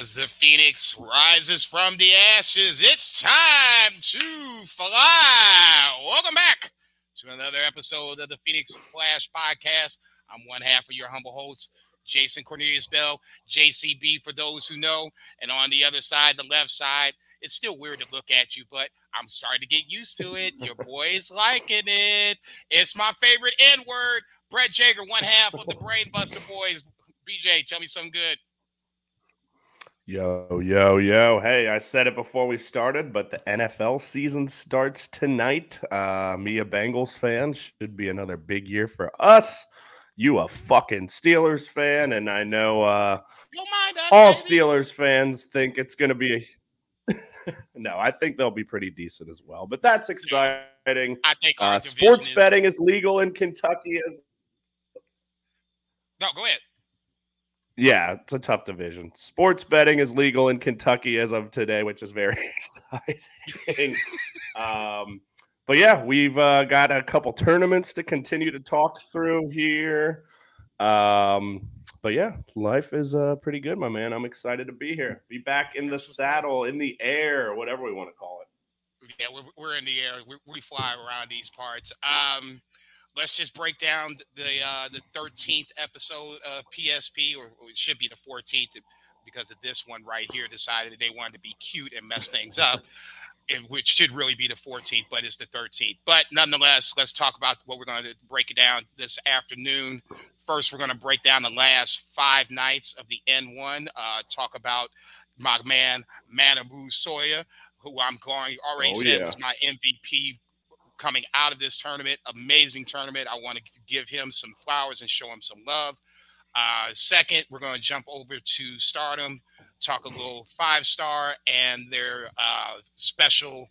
As the phoenix rises from the ashes, it's time to fly. Welcome back to another episode of the Phoenix Splash Podcast. I'm one half of your humble host, Jason Cornelius Bell, JCB for those who know. And on the other side, the left side, it's still weird to look at you, but I'm starting to get used to it. Your boy's liking it. It's my favorite N word. Brett Jager, one half of the Brain Buster Boys. BJ, tell me something good. Yo, yo, yo. Hey, I said it before we started, but the NFL season starts tonight. Uh, me, a Bengals fan, should be another big year for us. You, a fucking Steelers fan, and I know uh, all baby. Steelers fans think it's going to be. A... no, I think they'll be pretty decent as well, but that's exciting. I think Uh, sports is- betting is legal in Kentucky as No, go ahead. Yeah, it's a tough division. Sports betting is legal in Kentucky as of today, which is very exciting. um, but yeah, we've uh, got a couple tournaments to continue to talk through here. Um, but yeah, life is uh, pretty good, my man. I'm excited to be here, be back in the saddle, in the air, whatever we want to call it. Yeah, we're, we're in the air. We, we fly around these parts. Um, let's just break down the uh, the 13th episode of PSP, or, or it should be the 14th, because of this one right here decided that they wanted to be cute and mess things up, and which should really be the 14th, but it's the 13th. But nonetheless, let's talk about what we're going to break it down this afternoon. First, we're going to break down the last five nights of the N1. Uh, talk about my man Manabu Soya, who I'm going already Oh, said yeah. was my MVP coming out of this tournament. Amazing tournament. I want to give him some flowers and show him some love. Uh, second, we're going to jump over to Stardom, talk a little five star and their uh, special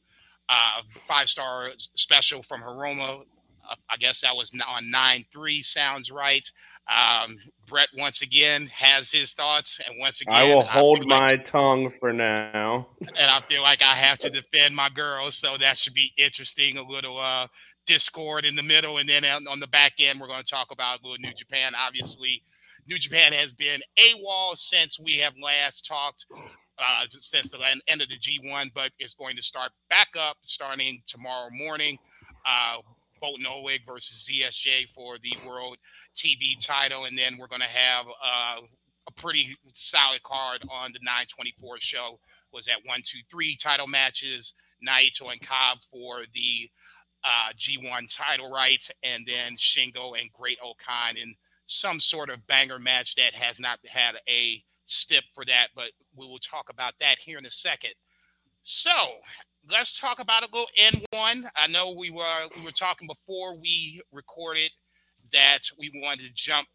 uh, five star special from Haroma. Uh, I guess that was on 9 3, sounds right. Um, Brett, once again, has his thoughts. And once again, I will hold like- my tongue for now. and I feel like I have to defend my girls, so that should be interesting. A little uh, discord in the middle, and then on, the back end, we're going to talk about a little New Japan. Obviously, New Japan has been AWOL since we have last talked, uh, since the end of the G1, but it's going to start back up starting tomorrow morning. Uh, Boltin Oleg versus ZSJ for the World TV title, and then we're going to have uh, a pretty solid card on the 924 show was at one, two, three title matches, Naito and Cobb for the uh, G1 title rights, and then Shingo and Great-O-Khan in some sort of banger match that has not had a stip for that, but we will talk about that here in a second. So let's talk about a little N1. I know we were we were talking before we recorded that we wanted to jump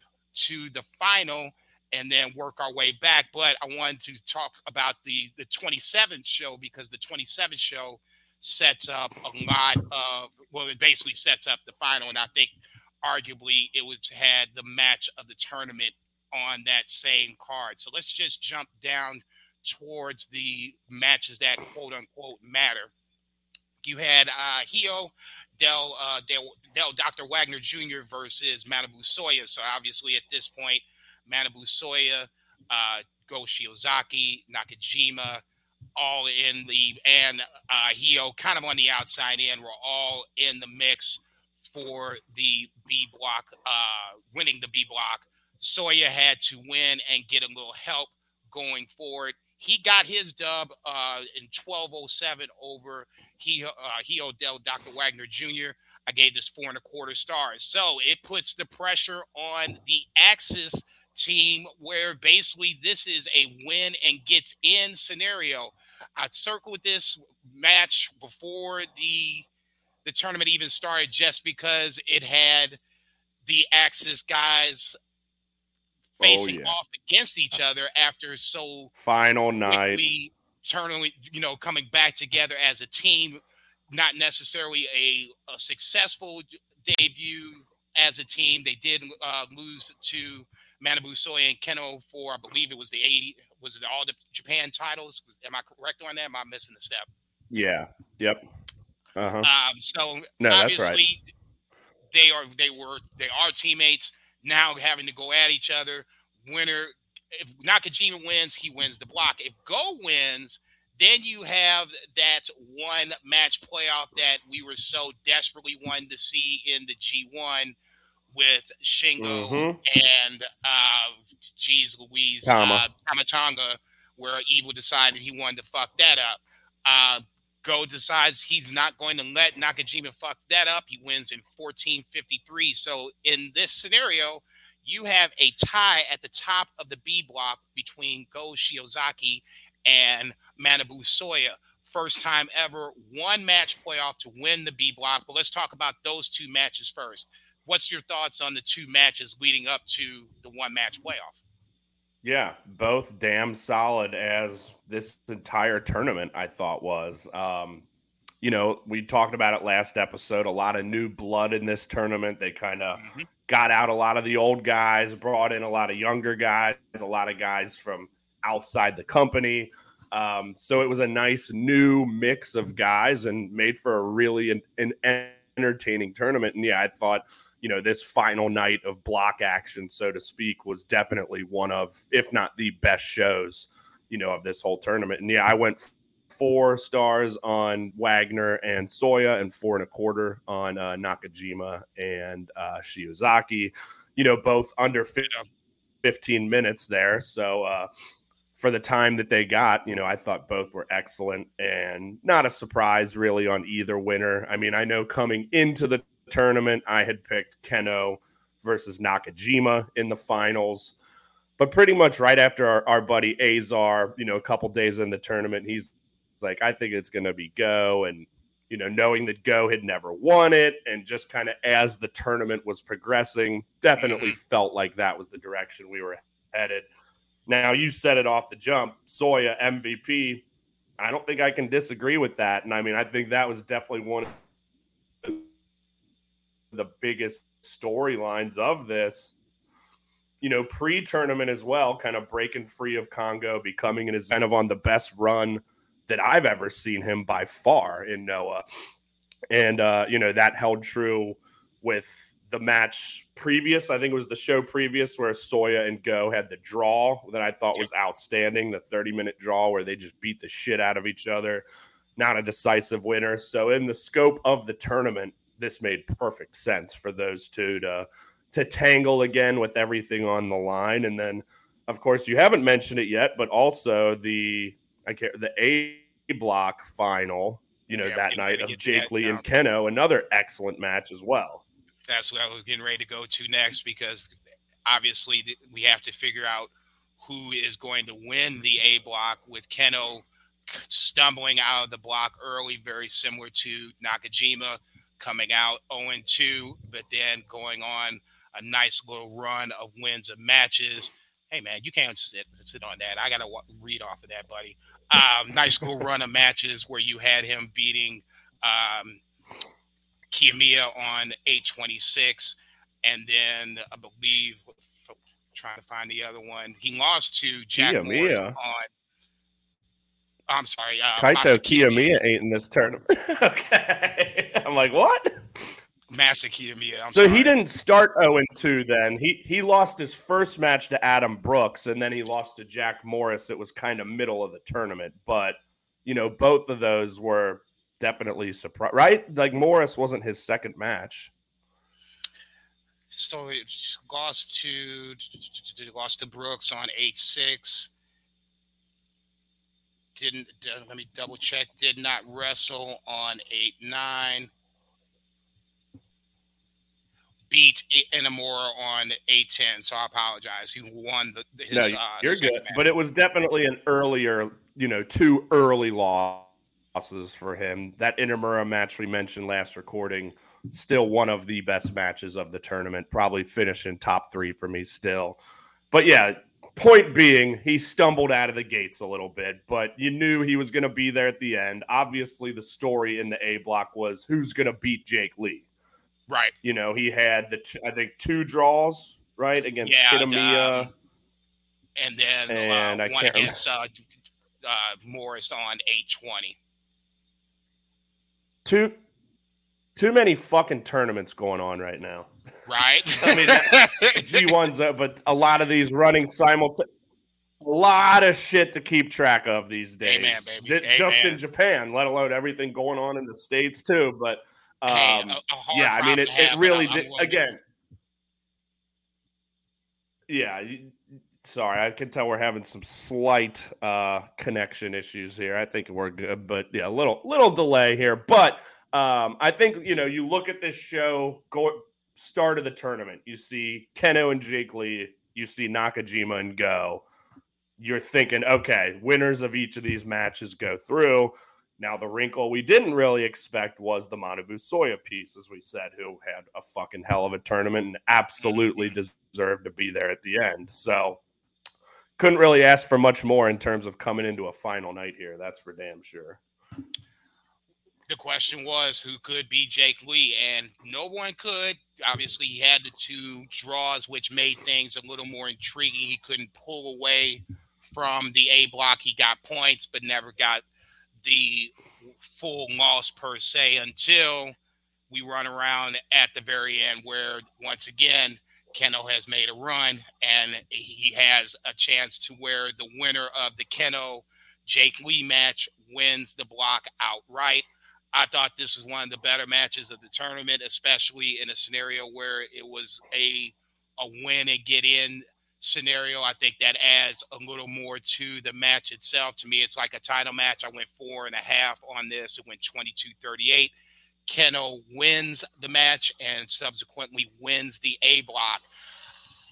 to the final and then work our way back. But I wanted to talk about the the 27th show because the 27th show sets up a lot of well, it basically sets up the final, and I think arguably it was had the match of the tournament on that same card. So let's just jump down towards the matches that quote unquote matter. You had uh Hijo Del uh Del, Del Dr. Wagner Jr. versus Manabu Soya. So obviously at this point, Manabu Soya, uh Go Shiozaki, Nakajima, all in the and uh Hijo kind of on the outside in, were all in the mix for the B block, uh winning the B block. Soya had to win and get a little help going forward. He got his dub uh, in 1207 over he uh, Hijo del Dr. Wagner Jr. I gave this four and a quarter stars. So it puts the pressure on the AXIZ team where basically this is a win and gets in scenario. I circled this match before the the tournament even started just because it had the AXIZ guys Oh, facing yeah. off against each other after so Final night. turning, you know, coming back together as a team. Not necessarily a, a successful debut as a team. They did uh, lose to Manabu Soya and Kenoh for, I believe it was the 80, was it all the Japan titles? Was, am I correct on that? Am I missing the step? Yeah. Yep. Uh huh. Um, so No, that's right. obviously they are they were they are teammates now having to go at each other. Winner if Nakajima wins, he wins the block. If Go wins, then you have that one match playoff that we were so desperately wanting to see in the G1 with Shingo mm-hmm. and uh geez Louise Tama. uh Tama Tonga, where Evil decided he wanted to fuck that up. Uh Go decides he's not going to let Nakajima fuck that up. He wins in 1453. So in this scenario, you have a tie at the top of the B block between Go Shiozaki and Manabu Soya. First time ever, one match playoff to win the B block. But let's talk about those two matches first. What's your thoughts on the two matches leading up to the one match playoff? Yeah, both damn solid as this entire tournament I thought was. Um, you know, we talked about it last episode. A lot of new blood in this tournament. They kind of mm-hmm. got out a lot of the old guys, brought in a lot of younger guys, a lot of guys from outside the company. Um, so it was a nice new mix of guys and made for a really an, an entertaining tournament. And yeah, I thought, you know, this final night of block action, so to speak, was definitely one of, if not the best shows, you know, of this whole tournament. And yeah, I went four stars on Wagner and Soya and four and a quarter on uh, Nakajima and uh, Shiozaki, you know, both under 15 minutes there. So, uh, for the time that they got, you know, I thought both were excellent and not a surprise really on either winner. I mean, I know coming into the tournament, I had picked Kenoh versus Nakajima in the finals. But pretty much right after our, our buddy Azar, you know, a couple days in the tournament, he's like, I think it's going to be Go. And, you know, knowing that Go had never won it and just kind of as the tournament was progressing, definitely mm-hmm. felt like that was the direction we were headed. Now you said it off the jump, Soya MVP. I don't think I can disagree with that. And I mean, I think that was definitely one of the biggest storylines of this. You know, pre-tournament as well, kind of breaking free of Kongo, becoming in his kind of on the best run that I've ever seen him by far in Noah. And uh, you know, that held true with the match previous. I think it was the show previous where Soya and Go had the draw that I thought was outstanding. The 30 minute draw where they just beat the shit out of each other. Not a decisive winner. So, in the scope of the tournament, this made perfect sense for those two to to tangle again with everything on the line. And then, of course, you haven't mentioned it yet, but also the I care the A block final. You know yeah, that night of Jake Lee and Kenoh, another excellent match as well that's what I was getting ready to go to next because obviously we have to figure out who is going to win the A block with Kenoh stumbling out of the block early, very similar to Nakajima coming out 0 2, but then going on a nice little run of wins of matches. Hey man, you can't sit sit on that. I gotta read off of that, buddy. Um, nice little run of matches where you had him beating um, Kiyomiya on 826. And then I believe, trying to find the other one, he lost to Jack Kiyomiya. Morris on. I'm sorry. Uh, Kaito Kiyomiya ain't in this tournament. okay. I'm like, what? Masa Kitamiya. I'm so sorry. he didn't start 0 2 then. He he lost his first match to Adam Brooks and then he lost to Jack Morris. It was kind of middle of the tournament, but you know, both of those were definitely surprised, right? Like Morris wasn't his second match. So it lost to lost to Brooks on eight six. Didn't let me double check. Did not wrestle on eight nine. Beat Inamura on A10, So I apologize. He won the his. No, uh, you're good, match. but it was definitely an earlier, you know, too early losses for him. That Inamura match we mentioned last recording, still one of the best matches of the tournament. Probably finishing top three for me still. But yeah, point being, he stumbled out of the gates a little bit, but you knew he was going to be there at the end. Obviously, the story in the A block was who's going to beat Jake Lee. Right. You know, he had the t- I think two draws right against yeah, Kitamiya. Um, and then and uh, one against uh, uh, Morris on eight twenty too too many fucking tournaments going on right now. Right. I mean, G ones, uh, but a lot of these running simultaneously. a lot of shit to keep track of these days. Amen, baby. Just Amen. in Japan, let alone everything going on in the states too. But um, a- a yeah, I mean, it, it really did. Again, yeah. you- Sorry, I can tell we're having some slight uh, connection issues here. I think we're good, but yeah, a little little delay here. But um, I think you know, you look at this show, go start of the tournament. You see Kenoh and Jake Lee. You see Nakajima and Go. You're thinking, okay, winners of each of these matches go through. Now, the wrinkle we didn't really expect was the Manabu Soya piece, as we said, who had a fucking hell of a tournament and absolutely mm-hmm. deserved to be there at the end. So, couldn't really ask for much more in terms of coming into a final night here. That's for damn sure. the question was who could be Jake Lee, and no one could. Obviously, he had the two draws, which made things a little more intriguing. He couldn't pull away from the A block. He got points, but never got the full loss per se until we run around at the very end, where once again Kenoh has made a run, and he has a chance to where the winner of the Kenoh Jake Lee match wins the block outright. I thought this was one of the better matches of the tournament, especially in a scenario where it was a a win and get in scenario. I think that adds a little more to the match itself. To me, it's like a title match. I went four and a half on this. It went 22 38. Kenoh wins the match and subsequently wins the A block.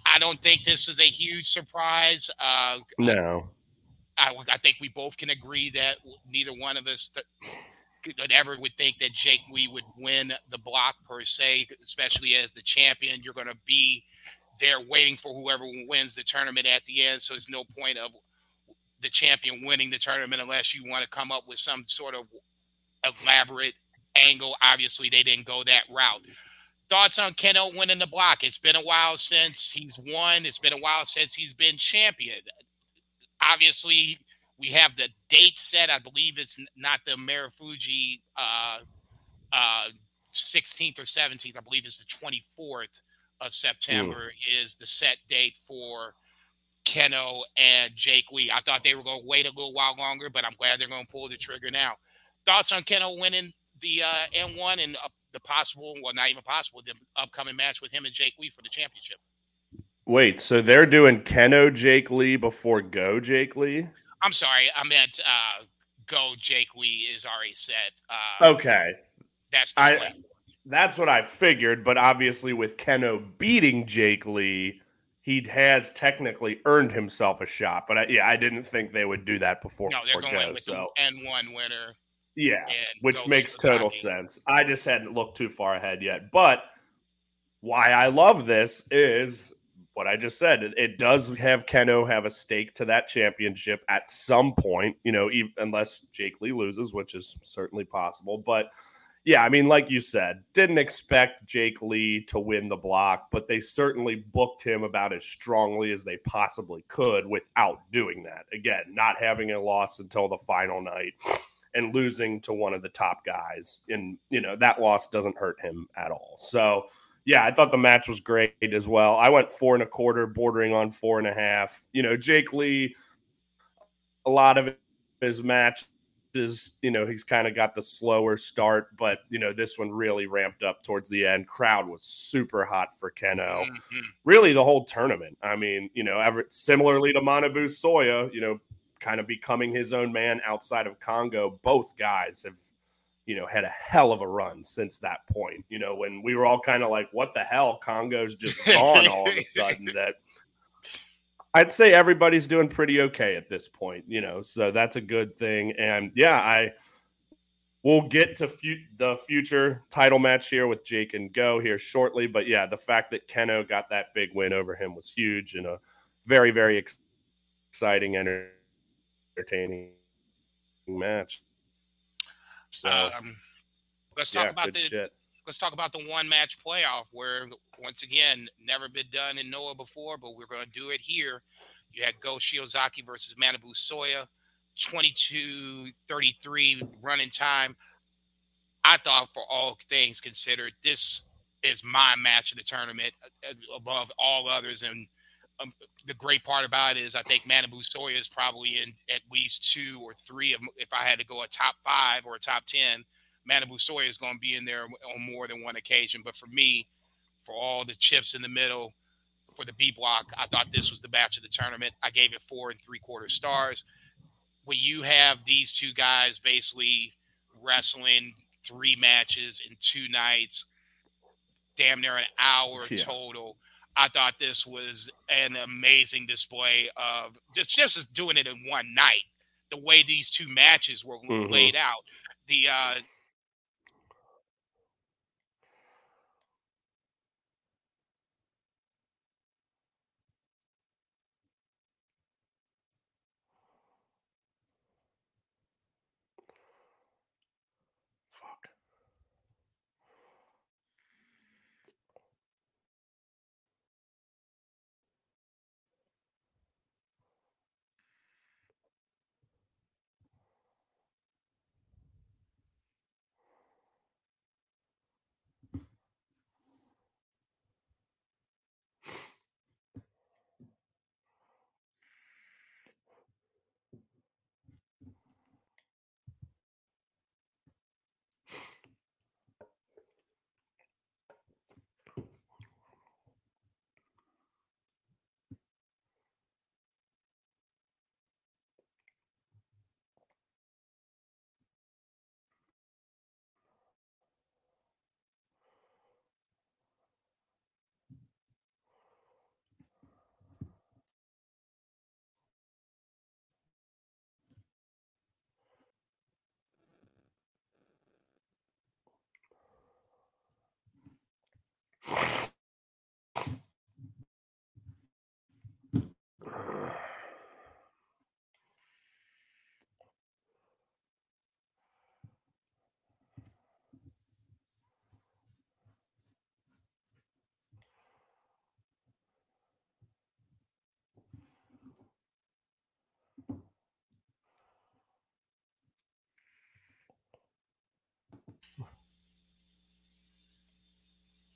I don't think this is a huge surprise. Uh, No. I, I think we both can agree that neither one of us th- could ever would think that Jake Lee would win the block per se, especially as the champion. You're going to be there waiting for whoever wins the tournament at the end. So there's no point of the champion winning the tournament unless you want to come up with some sort of elaborate angle. Obviously, they didn't go that route. Thoughts on Kenoh winning the block? It's been a while since he's won. It's been a while since he's been champion obviously we have the date set. I believe it's not the Marufuji uh, uh, 16th or 17th. I believe it's the 24th of September is the set date for Kenoh and Jake Lee. I thought they were going to wait a little while longer, but I'm glad they're going to pull the trigger now. Thoughts on Kenoh winning the uh, N1 and uh, the possible, well, not even possible, the upcoming match with him and Jake Lee for the championship? Wait, so they're doing Kenoh Jake Lee before Go Jake Lee? I'm sorry, I meant uh, go Jake Lee is already set. Uh, Okay. That's the I- 24th. That's what I figured, but obviously with Kenoh beating Jake Lee, he has technically earned himself a shot. But I, yeah, I didn't think they would do that before. No, they're going Go, with so the N1 winner. yeah, which makes total Shiozaki. sense. I just hadn't looked too far ahead yet. But why I love this is what I just said. It, it does have Kenoh have a stake to that championship at some point, you know, even, unless Jake Lee loses, which is certainly possible. But yeah, I mean, like you said, didn't expect Jake Lee to win the block, but they certainly booked him about as strongly as they possibly could without doing that. Again, not having a loss until the final night and losing to one of the top guys. And, you know, that loss doesn't hurt him at all. So, yeah, I thought the match was great as well. I went four and a quarter, bordering on four and a half. You know, Jake Lee, a lot of his matches, you know, he's kind of got the slower start, but, you know, this one really ramped up towards the end. Crowd was super hot for Kenoh Mhm. really the whole tournament. I mean, you know, ever similarly to Manabu Soya, you know, kind of becoming his own man outside of Kongo. Both guys have, you know, had a hell of a run since that point. You know, when we were all kind of like, "What the hell?" Kongo's just gone all of a sudden. That I'd say everybody's doing pretty okay at this point. You know, so that's a good thing. And yeah, I. We'll get to fu- the future title match here with Jake and Go here shortly, but yeah, the fact that Kenoh got that big win over him was huge and a very, very ex- exciting, enter- entertaining match. So Um, let's talk yeah, about the shit. Let's talk about the one match playoff where once again never been done in Noah before, but we're going to do it here. You had Go Shiozaki versus Manabu Soya, 22-33 running time. I thought for all things considered, this is my match of the tournament uh, above all others and um, the great part about it is I think Manabu Soya is probably in at least two or three of if I had to go a top five or a top ten, Manabu Soya is going to be in there on more than one occasion. But for me, for all the chips in the middle, for the B block, I thought this was the batch of the tournament. I gave it four and three quarter stars. When you have these two guys basically wrestling three matches in two nights, damn near an hour yeah. total I thought this was an amazing display of just just doing it in one night. The way these two matches were mm-hmm. laid out, the uh,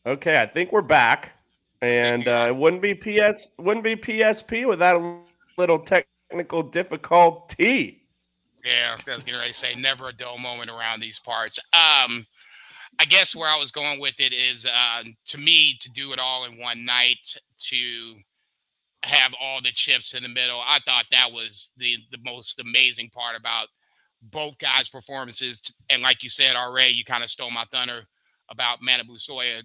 Okay, I think we're back, and uh, it wouldn't be PS wouldn't be PSP without a little technical difficulty. Yeah, I was getting ready to say never a dull moment around these parts. Um, I guess where I was going with it is uh, to me to do it all in one night to have all the chips in the middle. I thought that was the the most amazing part about both guys' performances. And like you said already, you kind of stole my thunder about Manabu Soya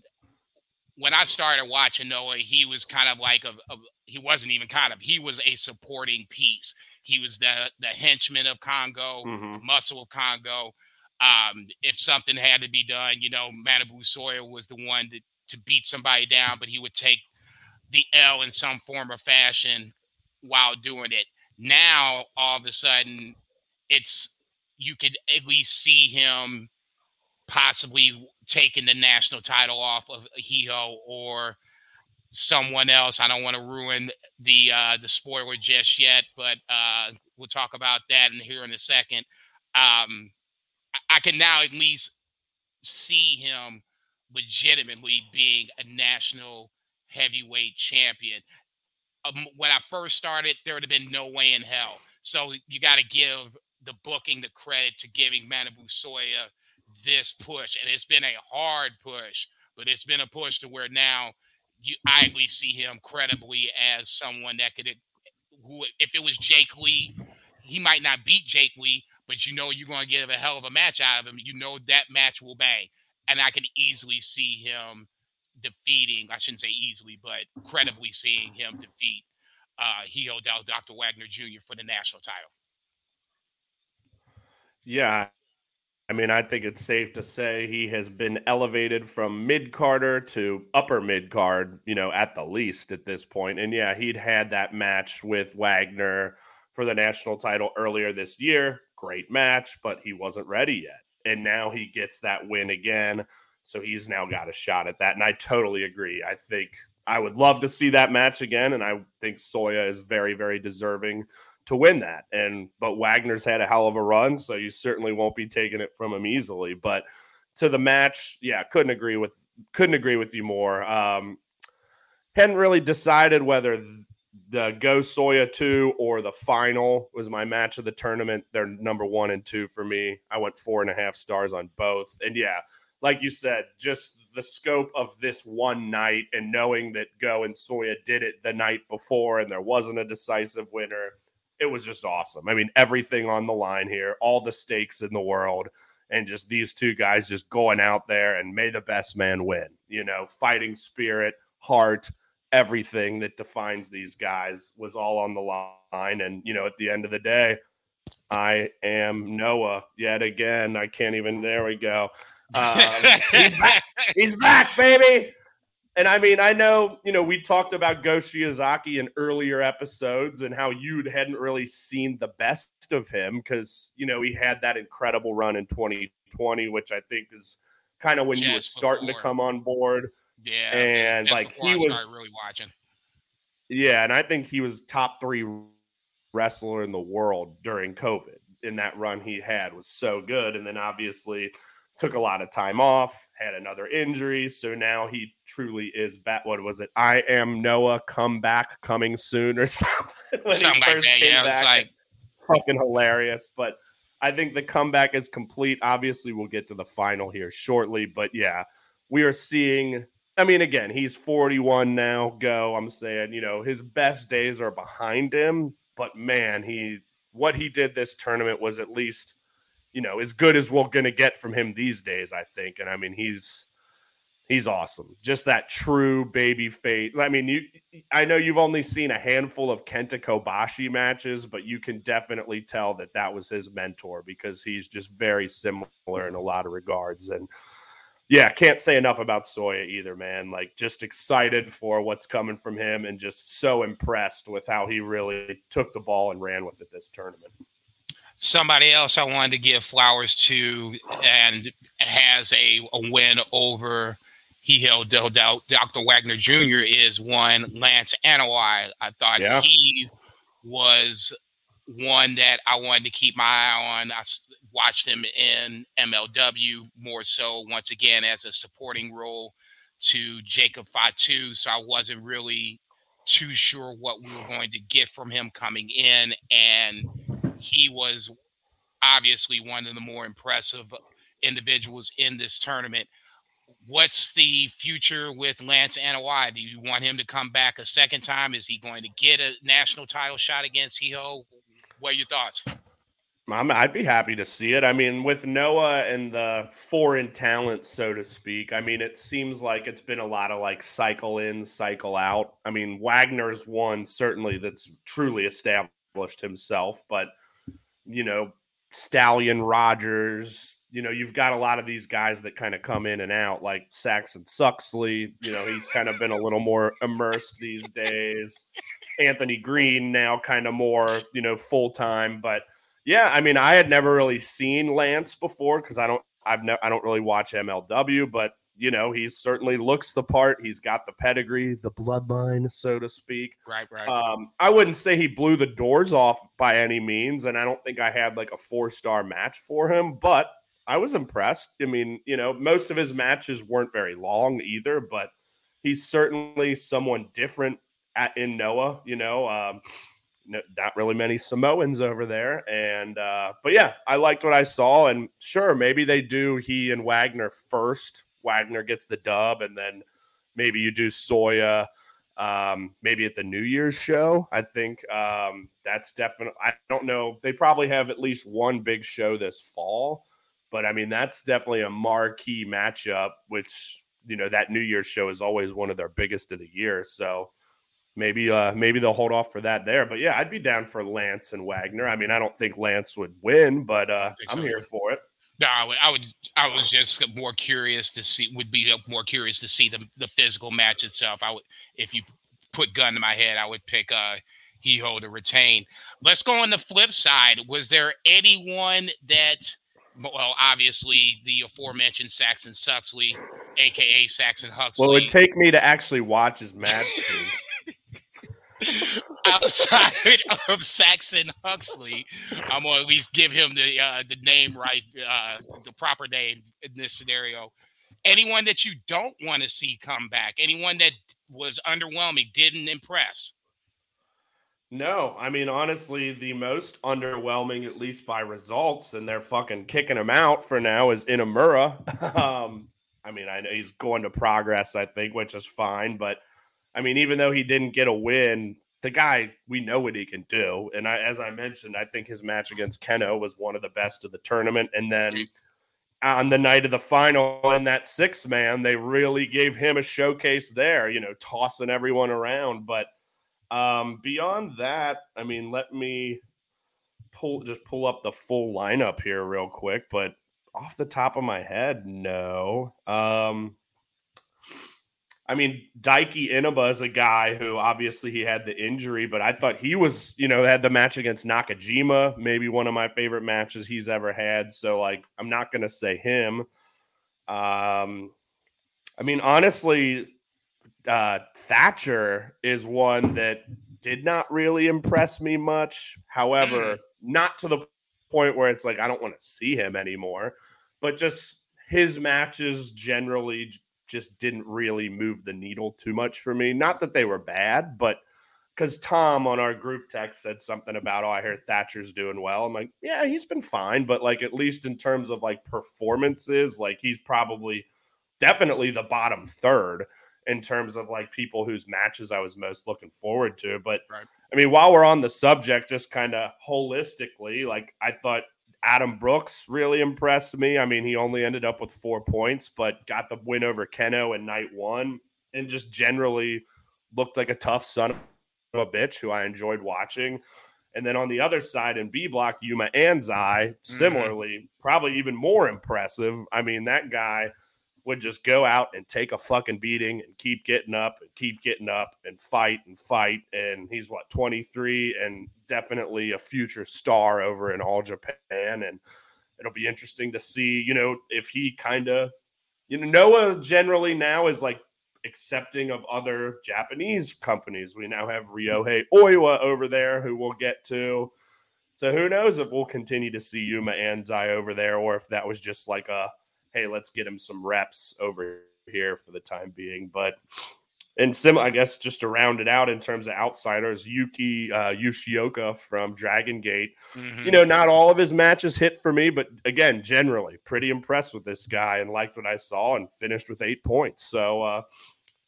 when I started watching Noah, he was kind of like a, a, he wasn't even kind of he was a supporting piece. He was the the henchman of Kongo, mm-hmm. muscle of Kongo. Um, if something had to be done, you know, Manabu Soya was the one to, to beat somebody down, but he would take the L in some form or fashion while doing it. Now, all of a sudden, it's you could at least see him possibly taking the national title off of Hijo or someone else. I don't want to ruin the uh, the spoiler just yet, but uh, we'll talk about that in here in a second. Um, I can now at least see him legitimately being a national heavyweight champion. Um, when I first started, there would have been no way in hell. So you got to give the booking the credit to giving Manabu Soya this push, and it's been a hard push, but it's been a push to where now you I least see him credibly as someone that could who if it was Jake Lee, he might not beat Jake Lee, but you know you're to get a hell of a match out of him. You know that match will bang, and I can easily see him defeating. I shouldn't say easily, but credibly seeing him defeat uh, Del Dr. Wagner Jr. for the national title. Yeah, I mean, I think it's safe to say he has been elevated from mid carder to upper mid card, you know, at the least at this point. And yeah, he'd had that match with Wagner for the national title earlier this year. Great match, but he wasn't ready yet. And now he gets that win again. So he's now got a shot at that. And I totally agree. I think I would love to see that match again. And I think Soya is very, very deserving to win that. And but Wagner's had a hell of a run, so you certainly won't be taking it from him easily. But to the match, yeah, couldn't agree with couldn't agree with you more. Um, hadn't really decided whether the Go Soya 2 or the final was my match of the tournament. They're number one and two for me. I went four and a half stars on both. And yeah, like you said, just the scope of this one night and knowing that Go and Soya did it the night before and there wasn't a decisive winner, it was just awesome. I mean, everything on the line here, all the stakes in the world, and just these two guys just going out there and may the best man win. You know, fighting spirit, heart, everything that defines these guys was all on the line. And, you know, at the end of the day, I am Noah yet again. I can't even, there we go. Um, he's, back. he's back, baby. And I mean, I know, you know, we talked about Go Shiozaki in earlier episodes and how you hadn't really seen the best of him because, you know, he had that incredible run in 2020, which I think is kind of when Just you were starting before. to come on board. Yeah, and like he was really watching. Yeah, and I think he was top three wrestler in the world during COVID. In that run he had was so good, and then obviously took a lot of time off, had another injury, so now he truly is back. What was it? I am Noah, come back, coming soon, or something. something like that. Yeah, it's like fucking hilarious, but. I think the comeback is complete. Obviously, we'll get to the final here shortly, but yeah, we are seeing I mean, again, he's 41 now. Go. I'm saying, you know, his best days are behind him, but man, he what he did this tournament was at least, you know, as good as we're gonna get from him these days, I think. And I mean, he's he's awesome. Just that true baby face. I mean, you I know you've only seen a handful of Kenta Kobashi matches, but you can definitely tell that that was his mentor because he's just very similar in a lot of regards and yeah, can't say enough about Soya either, man. Like, just excited for what's coming from him and just so impressed with how he really took the ball and ran with it this tournament. Somebody else I wanted to give flowers to and has a, a win over Hijo del Dr. Wagner Jr. is one Lance Anoa'i. I thought yeah. he was one that I wanted to keep my eye on. I watched him in MLW more so once again as a supporting role to Jacob Fatu. So I wasn't really too sure what we were going to get from him coming in. And he was obviously one of the more impressive individuals in this tournament. What's the future with Lance Anoa'i? Do you want him to come back a second time? Is he going to get a national title shot against Hijo? What are your thoughts? I'm, I'd be happy to see it. I mean, with Noah and the foreign talent, so to speak, I mean, it seems like it's been a lot of like cycle in, cycle out. I mean, Wagner's one certainly that's truly established himself, but you know, Stallion Rogers, you know, you've got a lot of these guys that kind of come in and out, like Saxon Suxley. You know, he's kind of been a little more immersed these days. Anthony Green now kind of more, you know, full time, but yeah, I mean, I had never really seen Lance before because I don't, I've never, I don't really watch MLW, but you know, he certainly looks the part. He's got the pedigree, the bloodline, so to speak. Right, right. Um, I wouldn't say he blew the doors off by any means, and I don't think I had like a four star match for him, but I was impressed. I mean, you know, most of his matches weren't very long either, but he's certainly someone different at in Noah. You know, um, not really many Samoans over there. And uh, but yeah, I liked what I saw. And sure, maybe they do he and Wagner first. Wagner gets the dub, and then maybe you do Soya. Um, maybe at the New Year's show. I think um, that's definitely. I don't know. They probably have at least one big show this fall, but I mean that's definitely a marquee matchup. Which you know that New Year's show is always one of their biggest of the year. So maybe uh maybe they'll hold off for that there. But yeah, I'd be down for Lance and Wagner. I mean, I don't think Lance would win, but uh I'm so. here for it. No, I would, I would. I was just more curious to see. Would be more curious to see the the physical match itself. I would, if you put gun to my head, I would pick uh Hijo to retain. Let's go on the flip side. Was there anyone that, well, obviously the aforementioned Saxon Suxley, aka Saxon Huxley. Well, it would take me to actually watch his match. outside of Saxon Huxley, I'm gonna at least give him the uh, the name right, uh, the proper name in this scenario. Anyone that you don't want to see come back, anyone that was underwhelming, didn't impress. No, I mean honestly, the most underwhelming, at least by results, and they're fucking kicking him out for now, is Inamura. um, I mean, I know he's going to progress, I think, which is fine, but I mean, even though he didn't get a win, the guy we know what he can do. And I, as I mentioned, I think his match against Kenoh was one of the best of the tournament. And then on the night of the final in that six man, they really gave him a showcase there, you know, tossing everyone around. But um, beyond that, I mean, let me pull just pull up the full lineup here real quick. But off the top of my head, no. Um, I mean, Daiki Inaba is a guy who obviously he had the injury, but I thought he was, you know, had the match against Nakajima, maybe one of my favorite matches he's ever had. So, like, I'm not going to say him. Um, I mean, honestly, uh, Thatcher is one that did not really impress me much. However, mm. not to the point where it's like I don't want to see him anymore, but just his matches generally just didn't really move the needle too much for me. Not that they were bad, but because Tom on our group text said something about, oh, I hear Thatcher's doing well. I'm like, yeah, he's been fine, but like at least in terms of like performances, like he's probably definitely the bottom third in terms of like people whose matches I was most looking forward to. But right. I mean, while we're on the subject, just kind of holistically, like I thought Adam Brooks really impressed me. I mean, he only ended up with four points, but got the win over Kenoh in night one and just generally looked like a tough son of a bitch who I enjoyed watching. And then on the other side in B block, Yuma Anzai, mm-hmm. similarly, mm-hmm. probably even more impressive. I mean, that guy would just go out and take a fucking beating and keep getting up and keep getting up and fight and fight. And he's what, 23 and definitely a future star over in all Japan. And it'll be interesting to see, you know, if he kind of, you know, Noah generally now is like accepting of other Japanese companies. We now have Ryohei Oiwa over there who we'll get to. So who knows if we'll continue to see Yuma Anzai over there or if that was just like a hey, let's get him some reps over here for the time being. But and sim, I guess just to round it out in terms of outsiders, Yuki uh, Yoshioka from Dragon Gate. Mm-hmm. You know, not all of his matches hit for me, but again, generally pretty impressed with this guy and liked what I saw and finished with eight points. So, uh,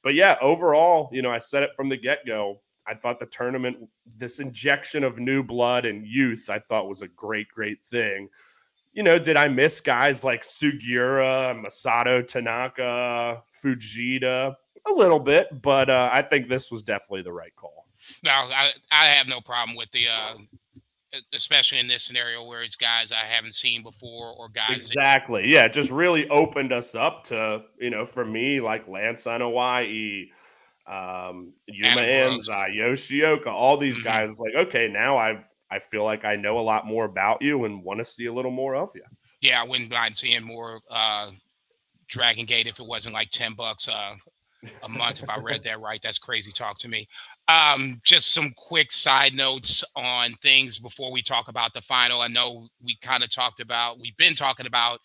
but yeah, overall, you know, I said it from the get go. I thought the tournament, this injection of new blood and youth, I thought was a great, great thing you know, did I miss guys like Sugiura, Masato Tanaka, Fujita? A little bit, but uh, I think this was definitely the right call. No, I, I have no problem with the, uh, especially in this scenario where it's guys I haven't seen before or guys. Exactly. That- yeah. It just really opened us up to, you know, for me, like Lance Anoa'i, um, Yuma Anzai, Yoshioka, all these mm-hmm. guys. Like, okay, now I've I feel like I know a lot more about you and want to see a little more of you. Yeah, I wouldn't mind seeing more uh, Dragon Gate if it wasn't like 10 bucks uh, a month. if I read that right, that's crazy talk to me. Um, just some quick side notes on things before we talk about the final. I know we kind of talked about, we've been talking about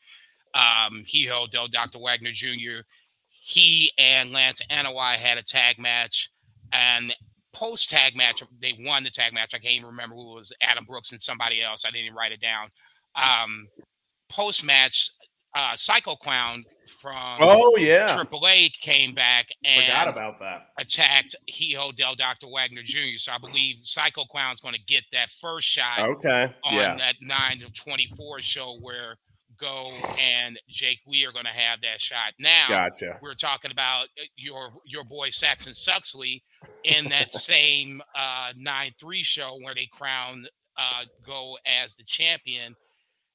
um, Hijo Del Dr. Wagner Jr. He and Lance Anoa'i had a tag match, and post tag match, they won the tag match. I can't even remember who was Adam Brooks and somebody else. I didn't even write it down. Um, post match, uh, Psycho Clown from oh yeah AAA came back and forgot about that. Attacked Hijo del Dr. Wagner Jr. So I believe Psycho Clown's going to get that first shot. Okay. On yeah. that nine to twenty four show where Go and Jake we are going to have that shot. Now, gotcha. We're talking about uh, your your boy Saxon Suxley in that same uh, nine three show where they crowned uh, Go as the champion.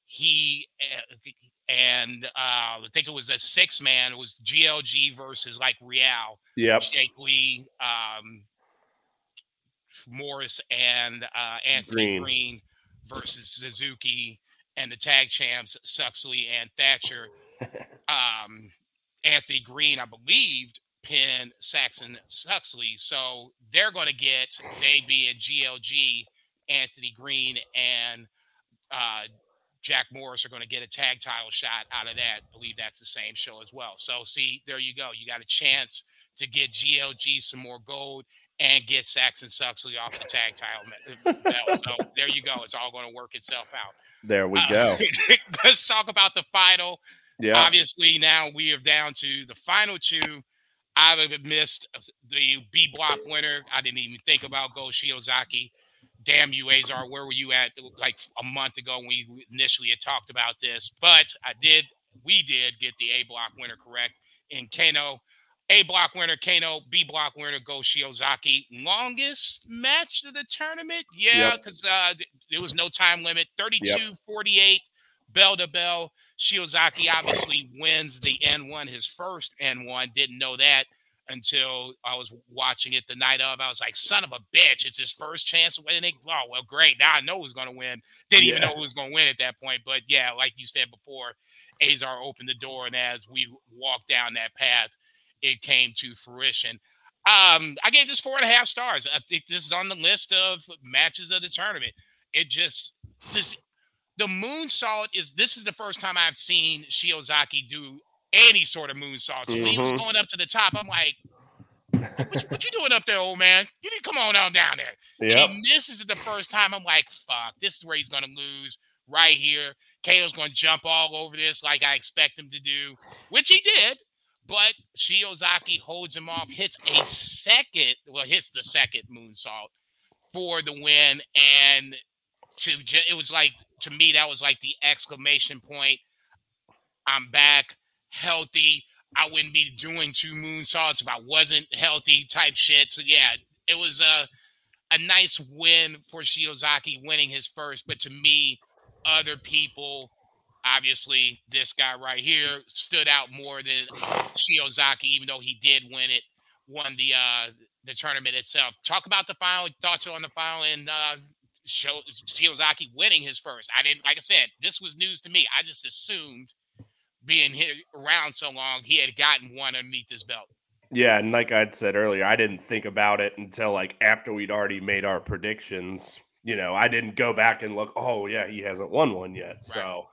He uh, and uh, I think it was a six man. It was GLG versus like Real. Yep. Jake Lee, um, Morris, and uh, Anthony Green. Green versus Suzuki and the tag champs Suxley and Thatcher. um, Anthony Green, I believed, pinned Saxon Suxley. So they're going to get, they being GLG, Anthony Green and uh, Jack Morris are going to get a tag title shot out of that. I believe that's the same show as well. So see, there you go. You got a chance to get GLG some more gold and get Saxon Suxley off the tag title. Uh, so there you go. It's all going to work itself out. There we uh, go. let's talk about the final. Yeah. Obviously, now we are down to the final two. I have missed uh, the B block winner. I didn't even think about Go Shiozaki. Damn you, Azar. Where were you at uh, like a month ago when we initially had talked about this? But I did, we did get the A block winner correct in Kenoh. A block winner, Kenoh. B block winner, Go Shiozaki. Longest match of the tournament? Yeah, because yep. uh, there was no time limit 32 yep. 48, bell to bell. Shiozaki obviously wins the N1, his first N1. Didn't know that until I was watching it the night of. I was like, son of a bitch, it's his first chance of winning. Oh, well, great. Now I know who's going to win. Didn't yeah. even know who was going to win at that point. But yeah, like you said before, Azar opened the door. And as we walked down that path, it came to fruition. Um, I gave this four and a half stars. I think this is on the list of matches of the tournament. It just this the moonsault is this is the first time I've seen Shiozaki do any sort of moonsault. So mm-hmm. when he was mm-hmm. going up to the top, I'm like, what, what, you doing up there, old man? You need to come on down down there. Yep. And this is the first time I'm like, fuck, this is where he's gonna lose right here. Kenoh's gonna jump all over this like I expect him to do, which he did. But Shiozaki holds him off, hits a second, well, hits the second moonsault for the win. And to it was like to me, that was like the exclamation point. I'm back, healthy. I wouldn't be doing two moonsaults if I wasn't healthy, type shit. So yeah, it was a a nice win for Shiozaki winning his first. But to me, other people obviously this guy right here stood out more than Shiozaki, even though he did win it, won the uh the tournament itself. Talk about the final thoughts on the final and uh show Shiozaki winning his first. I didn't like I said, this was news to me. I just assumed being here around so long, he had gotten one underneath his belt. Yeah, and like I'd said earlier, I didn't think about it until like after we'd already made our predictions. You know, I didn't go back and look, oh yeah, he hasn't won one yet. Right. So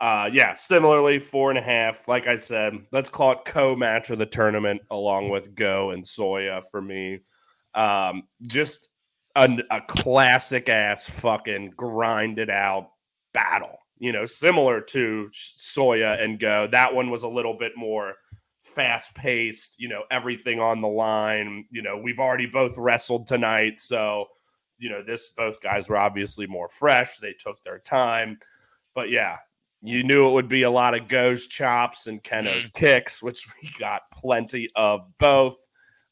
uh, yeah, similarly, four and a half. Like I said, let's call it co match of the tournament along with Go and Soya for me. Um, just a, a classic ass fucking grinded out battle, you know, similar to Soya and Go. That one was a little bit more fast paced, you know, everything on the line. You know, we've already both wrestled tonight. So, you know, this both guys were obviously more fresh. They took their time. But yeah, you knew it would be a lot of Go's chops and Kenoh's mm. kicks, which we got plenty of both.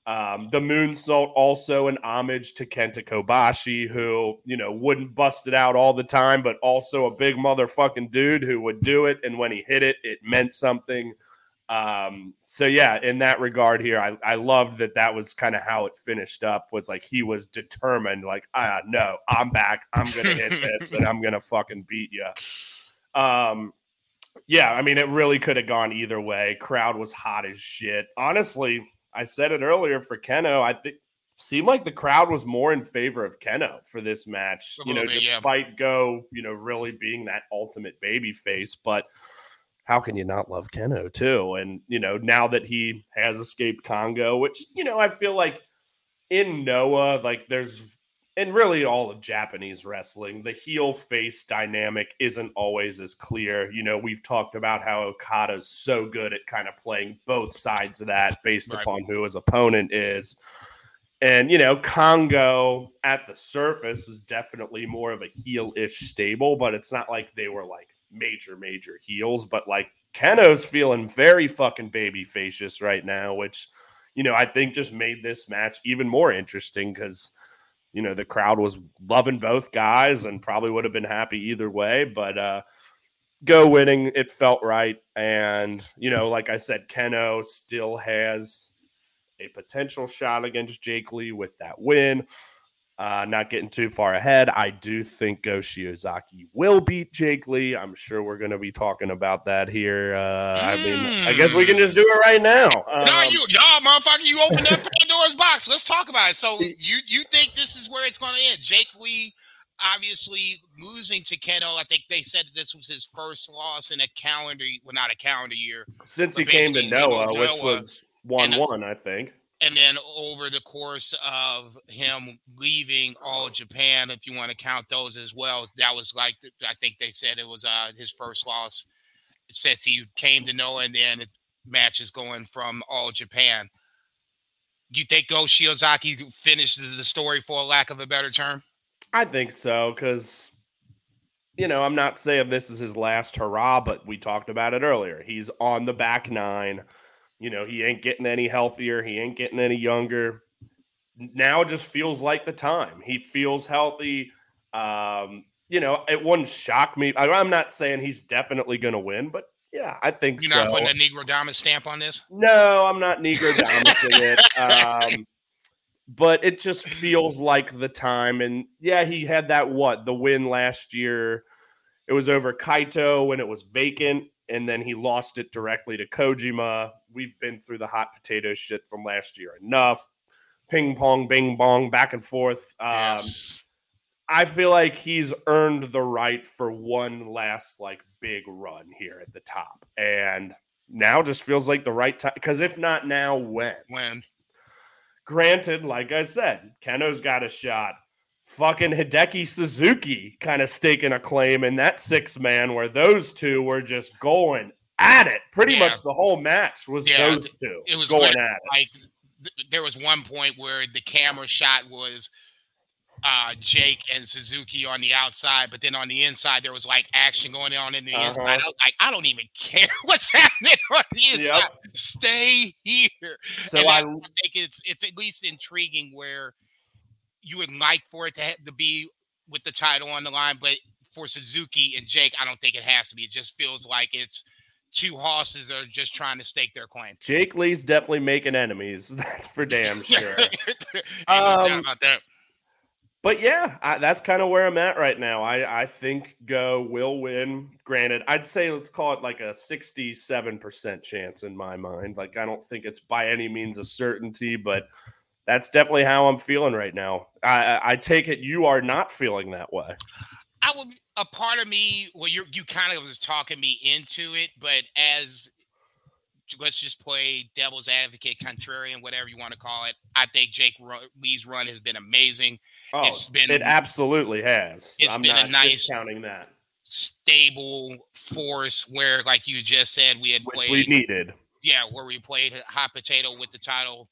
Um, the moonsault also an homage to Kenta Kobashi, who you know wouldn't bust it out all the time, but also a big motherfucking dude who would do it, and when he hit it, it meant something. Um, so yeah, in that regard, here, I I loved that that was kind of how it finished up. Was like he was determined, like ah no, I'm back, I'm gonna hit this, and I'm gonna fucking beat you. Um, yeah, I mean, it really could have gone either way. Crowd was hot as shit. Honestly, I said it earlier for Kenoh. I think seemed like the crowd was more in favor of Kenoh for this match. you know, despite yeah. Go, you know, really being that ultimate baby face, but how can you not love Kenoh too? And you know, now that he has escaped Kongo, which you know, I feel like in Noah, like there's and really all of Japanese wrestling, the heel face dynamic isn't always as clear. You know, we've talked about how Okada's so good at kind of playing both sides of that based right. upon who his opponent is. And, you know, Kongo at the surface was definitely more of a heel ish stable, but it's not like they were like major, major heels. But like Kenoh's feeling very fucking baby facious right now, which, you know, I think just made this match even more interesting because you know the crowd was loving both guys and probably would have been happy either way but uh go winning it felt right and you know like i said Kenoh still has a potential shot against jake lee with that win uh, not getting too far ahead, I do think Go Shiozaki will beat Jake Lee. I'm sure we're going to be talking about that here. Uh, mm. I mean, I guess we can just do it right now. Um, no, you, y'all, motherfucker, you opened up Box. Let's talk about it. So you you think this is where it's going to end? Jake Lee, obviously losing to Kenoh. I think they said this was his first loss in a calendar, well, not a calendar year, since he came to Noah, Noah, which was one one, I think and then over the course of him leaving all Japan, if you want to count those as well, that was like I think they said it was uh, his first loss since he came to Noah, and then matches going from all Japan. You think Go Shiozaki finishes the story for lack of a better term? I think so because you know I'm not saying this is his last hurrah, but we talked about it earlier. He's on the back nine. You know he ain't getting any healthier. He ain't getting any younger. Now it just feels like the time. He feels healthy. Um, you know, it wouldn't shock me. I, am not saying he's definitely going to win, but yeah, I think You're so. not putting a Negro Damas stamp on this? No, I'm not Negro Damasing it. Um, but it just feels like the time. And yeah, he had that what the win last year. It was over Kaito when it was vacant, and then he lost it directly to Kojima. We've been through the hot potato shit from last year enough. Ping pong, bing bong, back and forth. Um, yes. I feel like he's earned the right for one last like big run here at the top. And now just feels like the right time because if not now, when? When? Granted, like I said, Kenoh's got a shot. Fucking Hideki Suzuki kind of staking a claim in that six man where those two were just going at it. Pretty yeah. much the whole match was yeah, those two. It was going at it. Like there was one point where the camera shot was uh, Jake and Suzuki on the outside, but then on the inside there was like action going on in the uh-huh. inside. I was like, I don't even care what's happening on the inside. Yep. Stay here. So I, I think it's it's at least intriguing where you would like for it to, ha- to be with the title on the line, but for Suzuki and Jake, I don't think it has to be. It just feels like it's two horses that are just trying to stake their claim. Jake Lee's definitely making enemies. That's for damn sure. um, about that. But yeah, I, that's kind of where I'm at right now. I, I think Go will win. Granted, I'd say let's call it like a 67% chance in my mind. Like, I don't think it's by any means a certainty, but that's definitely how I'm feeling right now. I, I take it you are not feeling that way. I would, a part of me, well, you you kind of was talking me into it, but as let's just play devil's advocate, contrarian, whatever you want to call it. I think Jake Lee's run has been amazing. Oh, it's been it absolutely has. It's I'm been a nice counting that stable force where, like you just said, we had Which played. we needed. Yeah, where we played hot potato with the title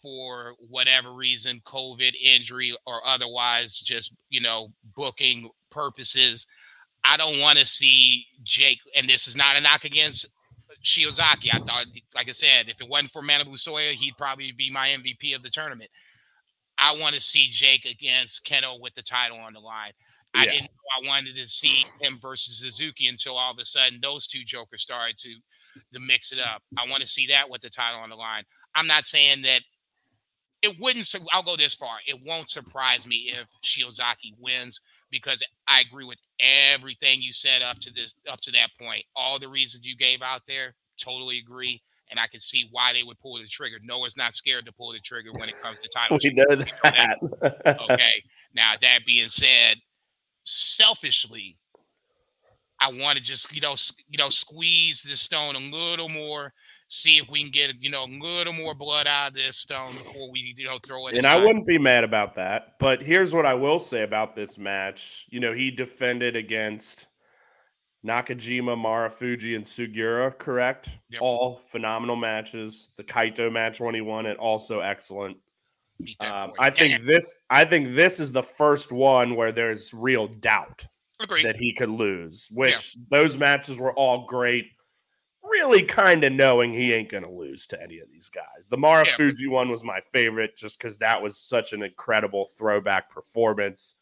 for whatever reason, COVID, injury, or otherwise, just you know, booking purposes. I don't want to see Jake, and this is not a knock against Shiozaki. I thought, like I said, if it wasn't for Manabu Soya, he'd probably be my MVP of the tournament. I want to see Jake against Kenoh with the title on the line. Yeah. I didn't know I wanted to see him versus Suzuki until all of a sudden those two jokers started to to mix it up. I want to see that with the title on the line. I'm not saying that it wouldn't. I'll go this far. It won't surprise me if Shiozaki wins because I agree with everything you said up to this up to that point. All the reasons you gave out there, totally agree. And I can see why they would pull the trigger. Noah's not scared to pull the trigger when it comes to title. we know that. okay. Now that being said, selfishly, I want to just you know you know squeeze the stone a little more see if we can get you know a little more blood out of this stone before we you know throw it. And aside. I wouldn't be mad about that. But here's what I will say about this match. You know, he defended against Nakajima, Marufuji, and Sugiura. correct? Yep. All phenomenal matches. The Kaito match when he won it, also excellent. Um, I think this. I think this is the first one where there's real doubt Agreed. that he could lose. Which yeah. those matches were all great really kind of knowing he ain't going to lose to any of these guys. The Mara yeah, Fuji one was my favorite just because that was such an incredible throwback performance.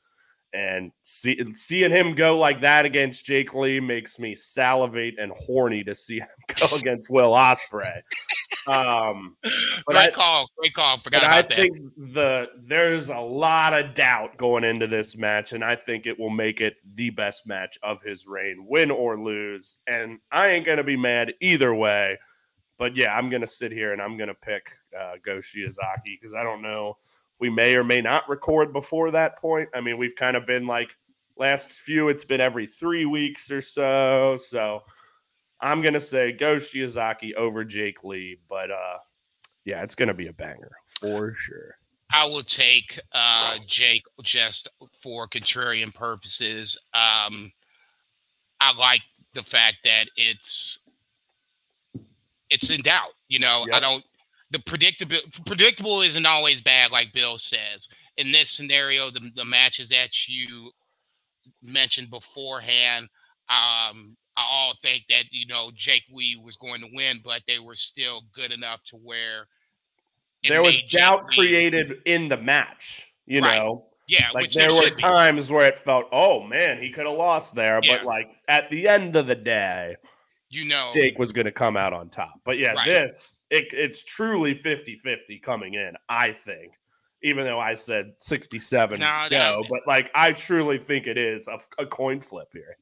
And see, seeing him go like that against Jake Lee makes me salivate and horny to see him go against Will Ospreay. Um, but great I, call, great call. Forgot about I that. I think the there's a lot of doubt going into this match, and I think it will make it the best match of his reign, win or lose. And I ain't gonna be mad either way. But yeah, I'm gonna sit here and I'm gonna pick uh, Go Shiozaki because I don't know we may or may not record before that point. I mean, we've kind of been like last few, it's been every three weeks or so. So I'm gonna say go Shiozaki over Jake Lee, but uh yeah, it's gonna be a banger for sure. I will take uh, Jake just for contrarian purposes. Um, I like the fact that it's it's in doubt. You know, yep. I don't the predictable predictable isn't always bad, like Bill says. In this scenario, the, the matches that you mentioned beforehand, um, I all think that you know Jake Lee was going to win, but they were still good enough to where there was doubt created in the match. You right. know, yeah, like there, there were times be. where it felt, oh man, he could have lost there, yeah. but like at the end of the day, you know, Jake was going to come out on top. But yeah, right. this it, it's truly 50-50 coming in. I think, even though I said sixty-seven no, no, but like I truly think it is a, a coin flip here.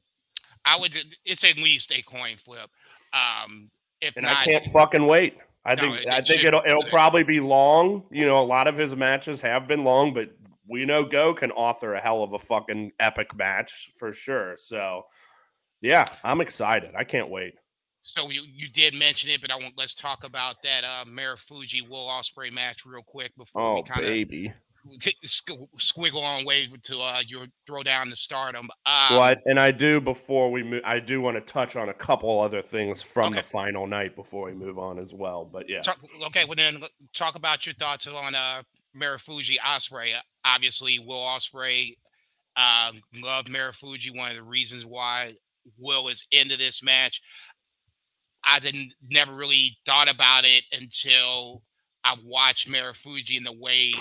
I would. It's at least a coin flip. Um, if and not, I can't fucking wait. I no, think it, I think it'll it'll probably be long. You know, a lot of his matches have been long, but we know Go can author a hell of a fucking epic match for sure. So, yeah, I'm excited. I can't wait. So you, you did mention it, but I want let's talk about that uh Marufuji Will Ospreay match real quick before oh, we kind of squiggle on way to uh your throw down the stardom. Um, well, I, and I do before we move. I do want to touch on a couple other things from okay. the final night before we move on as well. But yeah, talk, okay. Well, then talk about your thoughts on uh Marufuji Ospreay. Obviously, Will Ospreay um, loved Marufuji. One of the reasons why Will is into this match. I didn't never really thought about it until I watched Marufuji and the way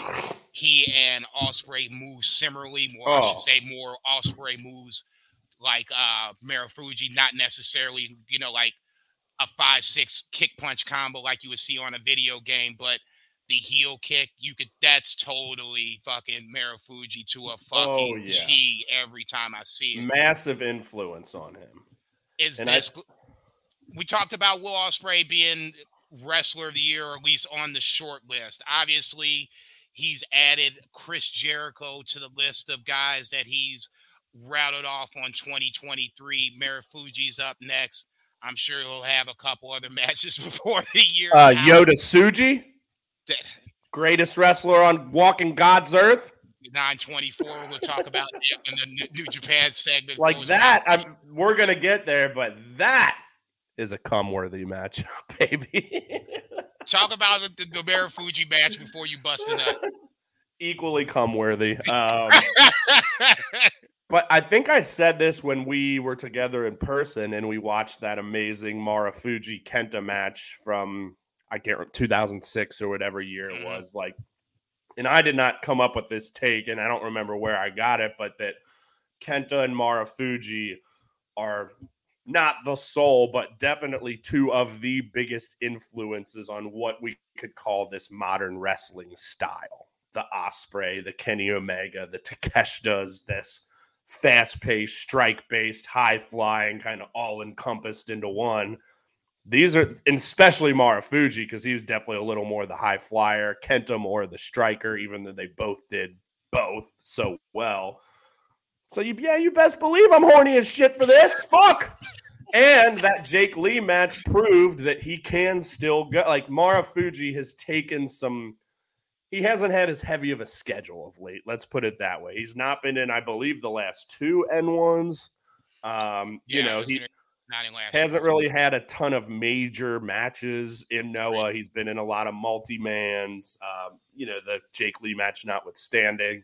he and Ospreay move similarly. More, oh. I should oh. say, more Ospreay moves like uh Marufuji, not necessarily, you know, like a five six kick punch combo like you would see on a video game, but the heel kick, you could that's totally fucking Marufuji to a fucking oh, yeah. T every time I see it. Massive influence on him. Is and this I, we talked about Will Ospreay being wrestler of the year, or at least on the short list. Obviously, he's added Chris Jericho to the list of guys that he's routed off on 2023. Marufuji's up next. I'm sure he'll have a couple other matches before the year. Uh, Suji, Tsuji, greatest wrestler on walking God's earth. 924. We'll talk about in the New Japan segment. Like that, I'm, we're gonna get there, but that is a come worthy matchup, baby. Talk about the, the Marufuji match before you bust it up. Equally come worthy. Um, but I think I said this when we were together in person and we watched that amazing Marufuji Kenta match from I can't remember 2006 or whatever year it mm-hmm. was. Like, and I did not come up with this take, and I don't remember where I got it, but that Kenta and Marufuji are not the soul, but definitely two of the biggest influences on what we could call this modern wrestling style. The Ospreay, the Kenny Omega, the Takeshita's, this fast paced, strike based, high flying, kind of all encompassed into one. These are, especially Marufuji, because he was definitely a little more the high flyer, Kenta more the striker, even though they both did both so well. So you, yeah, you best believe I'm horny as shit for this. Fuck. And that Jake Lee match proved that he can still go. Like Marufuji has taken some. He hasn't had as heavy of a schedule of late. Let's put it that way. He's not been in, I believe, the last two N ones. Um, yeah, you know, he hasn't really had a ton of major matches in Noah. Right. He's been in a lot of multi mans. Um, you know, the Jake Lee match notwithstanding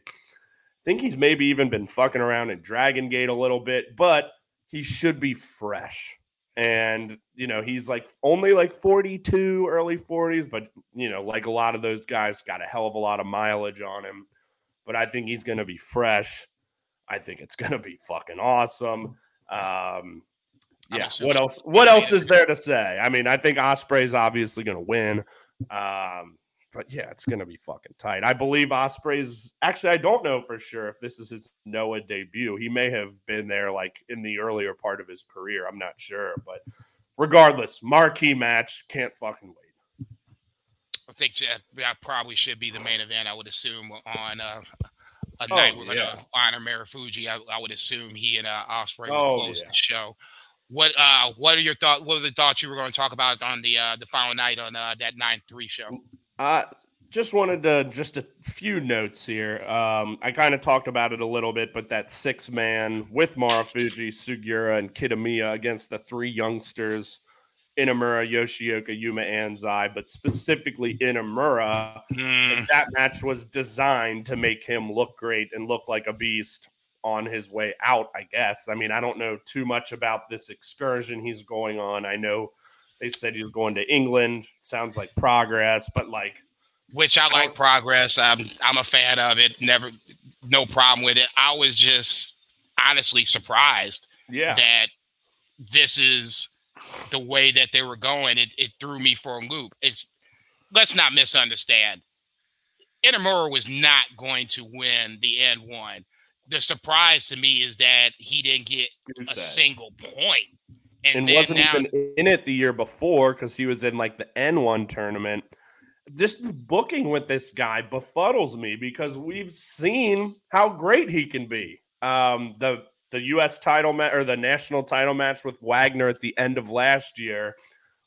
I think he's maybe even been fucking around in Dragon Gate a little bit, but he should be fresh. And, you know, he's like only like 42, early 40s, but, you know, like a lot of those guys, got a hell of a lot of mileage on him. But I think he's going to be fresh. I think it's going to be fucking awesome. Um, yeah. What else? What else is there to say? I mean, I think Ospreay's obviously going to win. Um, but yeah, it's gonna be fucking tight. I believe Ospreay's actually I don't know for sure if this is his Noah debut. He may have been there like in the earlier part of his career. I'm not sure, but regardless, marquee match. Can't fucking wait. I think that probably should be the main event. I would assume on uh, a oh, night we're yeah. gonna honor Marufuji. I, I, would assume he and uh, Ospreay will oh, close yeah. the show. What uh what are your thoughts? What are the thoughts you were going to talk about on the uh the final night on uh, that nine three show? Uh, just wanted to just a few notes here. Um, I kind of talked about it a little bit, but that six man with Marufuji, Sugiura, and Kitamiya against the three youngsters, Inamura, Yoshioka, Yuma, Anzai, but specifically Inamura, Mm, that match was designed to make him look great and look like a beast on his way out, I guess. I mean, I don't know too much about this excursion he's going on. I know they said he was going to England. Sounds like progress, but like which I like progress. I'm I'm a fan of it. Never, no problem with it. I was just honestly surprised yeah. that this is the way that they were going. It it threw me for a loop. It's let's not misunderstand. Inamura was not going to win the N one. The surprise to me is that he didn't get a single point. And, then wasn't now- even in it the year before because he was in like the N1 tournament. Just the booking with this guy befuddles me because we've seen how great he can be. Um, the the U.S. title match or the national title match with Wagner at the end of last year,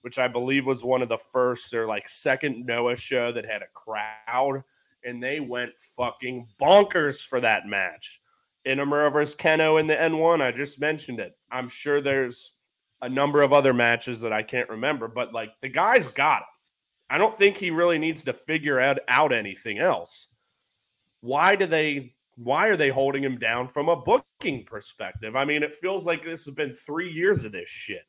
which I believe was one of the first or like second Noah show that had a crowd, and they went fucking bonkers for that match. Inamura versus Kenoh in the N1. I just mentioned it. I'm sure there's a number of other matches that I can't remember, but like the guy's got it. I don't think he really needs to figure out, out anything else. Why do they why are they holding him down from a booking perspective? I mean, it feels like this has been three years of this shit.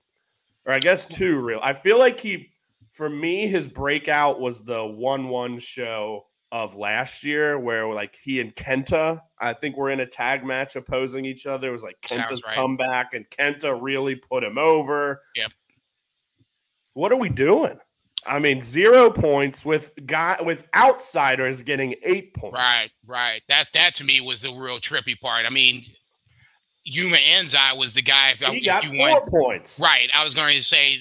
Or I guess two real. I feel like he for me, his breakout was the one-one show of last year where like he and Kenta, I think we're in a tag match opposing each other. It was like Kenta's right. comeback, and Kenta really put him over. Yep. What are we doing? I mean, zero points with guy with outsiders getting eight points. Right, right. That that to me was the real trippy part. I mean, Yuma Anzai was the guy. If, He if got four points. right, I was going to say,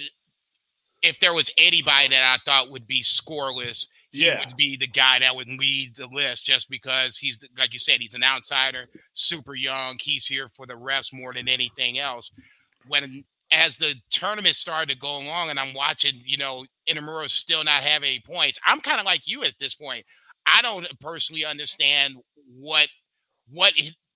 if there was anybody that I thought would be scoreless, he Yeah. would be the guy that would lead the list, just because he's like you said, he's an outsider, super young. He's here for the refs more than anything else. When as the tournament started to go along, and I'm watching, you know, Inamura still not have any points. I'm kind of like you at this point. I don't personally understand what what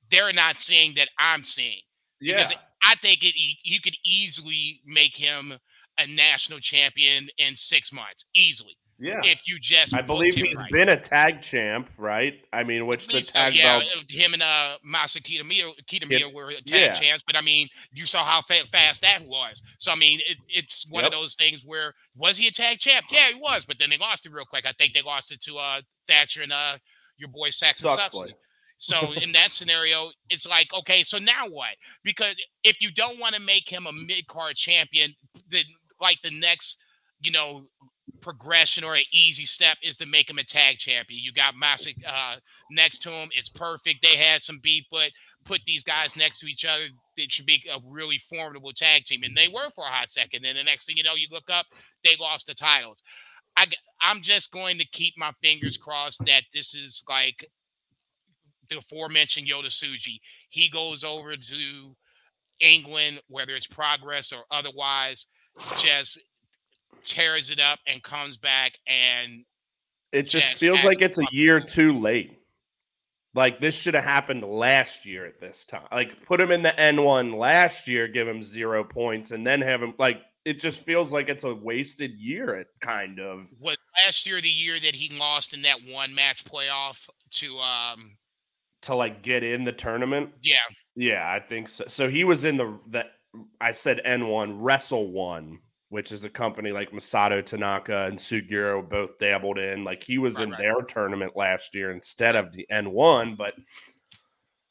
they're not seeing that I'm seeing. Yeah. Because I think it you could easily make him a national champion in six months, easily. Yeah. If you just I believe he's right. been a tag champ, right? I mean, which the tag yeah, belts. him and uh Masa Kitamiya, Kitamiya Yeah, were tag yeah. champs, but I mean, you saw how fa- fast that was. So I mean, it, it's one of those things where was he a tag champ? Yeah, he was, but then they lost it real quick. I think they lost it to uh Thatcher and uh your boy Saxon Suxley. Suxley. So in that scenario, it's like, okay, so now what? Because if you don't want to make him a mid card champion, then like the next, you know, progression or an easy step is to make him a tag champion. You got Masick uh, next to him. It's perfect. They had some beef, but put these guys next to each other. It should be a really formidable tag team. And they were for a hot second. And the next thing you know, you look up, they lost the titles. I, I'm just going to keep my fingers crossed that this is like the aforementioned Yota Tsuji. He goes over to England, whether it's progress or otherwise, just tears it up and comes back and It just Yes, feels like it's a year too late. Like this should have happened last year at this time. Like put him in the N1 last year, give him zero points, and then have him like it just feels like it's a wasted year. It kind of was last year the year that he lost in that one match playoff to um to like get in the tournament. yeah Yeah, I think so. So he was in the the I said N1 Wrestle One, which is a company like Masato Tanaka and Sugiura both dabbled in. Like he was Right, in right. their tournament last year instead of the N1. But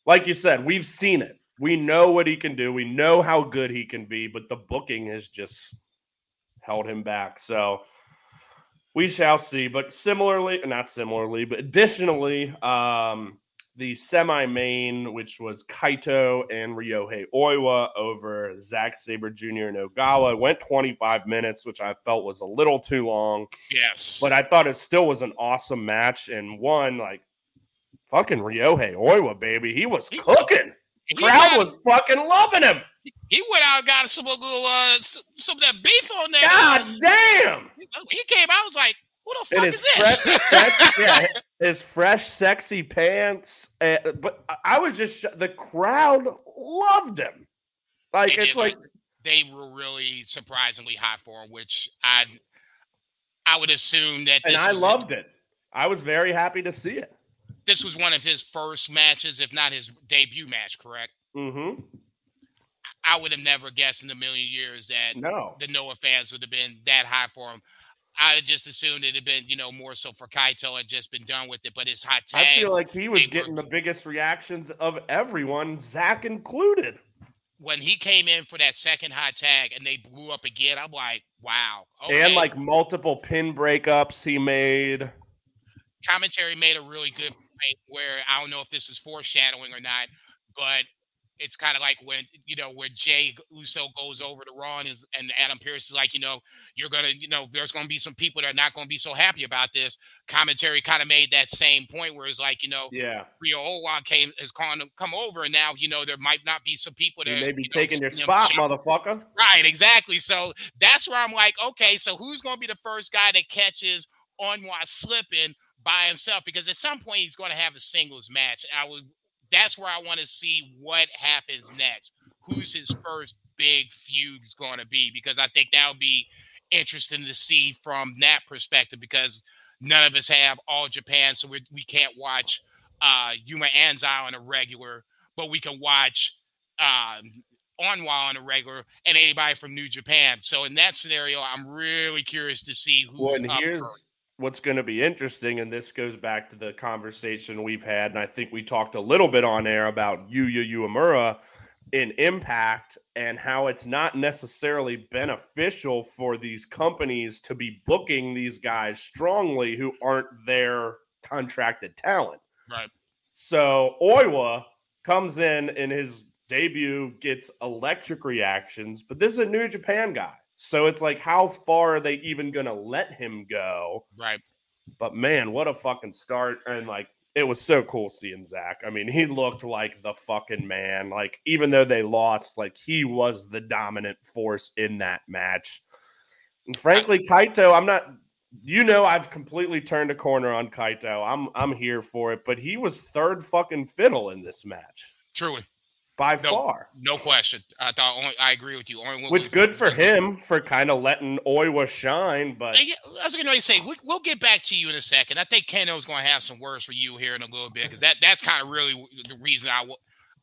like you said, we've seen it. We know what he can do. We know how good he can be, but the booking has just held him back. So we shall see. But similarly, not similarly, but additionally, um, the semi main, which was Kaito and Ryohei Oiwa over Zack Sabre Jr. and Ogawa, went 25 minutes, which I felt was a little too long. yes But I thought it still was an awesome match. And one, like, fucking Ryohei Oiwa, baby. He was He- cooking. he, Crowd was fucking loving him. he went out and got some little uh some of that beef on there. God damn. he came out I was like Who the fuck his is this? fresh, fresh, yeah, his fresh, sexy pants. Uh, but I was just the crowd loved him. Like They it's did, like they were really surprisingly hot for him, which I I would assume that and I loved it. I was very happy to see it. this was one of his first matches, if not his debut match, correct? Mm-hmm. I would have never guessed in a million years that No, the Noah fans would have been that high for him. I just assumed it had been, you know, more so for Kaito and just been done with it. But his hot tags, I feel like he was they were- getting the biggest reactions of everyone, Zack included. when he came in for that second hot tag and they blew up again, I'm like, wow. Okay. And like multiple pin breakups he made. commentary made a really good point where I don't know if this is foreshadowing or not, but it's kind of like when you know where Jay Uso goes over to Raw and, is, and Adam Pearce is like, you know, you're gonna, you know, there's gonna be some people that are not gonna be so happy about this. Commentary kind of made that same point where it's like, you know, Yeah, Rio Owa came has come come over, and now you know there might not be some people that may be you know, taking your spot, motherfucker. Right, exactly. So that's where I'm like, okay, so who's going to be the first guy that catches Oiwa slipping by himself? Because at some point he's going to have a singles match. I would. That's where I want to see what happens next. Who's his first big feud's going to be? Because I think that'll be interesting to see from that perspective. Because none of us have all Japan, so we we can't watch uh, Yuma Anzai on a regular, but we can watch. Um, Oiwa on a regular and anybody from New Japan. So in that scenario, I'm really curious to see who's Well, and up here's first. What's going to be interesting, and this goes back to the conversation we've had, and I think we talked a little bit on air about Yuya Uemura in Impact and how it's not necessarily beneficial for these companies to be booking these guys strongly who aren't their contracted talent. Right. So Oiwa comes in in his debut, gets electric reactions, but this is a New Japan guy. So it's like, how far are they even going to let him go? Right. But man, what a fucking start. And like, it was so cool seeing Zack. I mean, he looked like the fucking man. Like, even though they lost, like, he was the dominant force in that match. And frankly, Kaito, I'm not, you know, I've completely turned a corner on Kaito. I'm, I'm here for it, but he was third fucking fiddle in this match Truly. By No, far. No question. I thought only, I agree with you. Only Which good for him for kind of letting Oiwa shine, but I I was going to say we, we'll get back to you in a second. I think Kenoh's going to have some words for you here in a little bit because that that's kind of really the reason I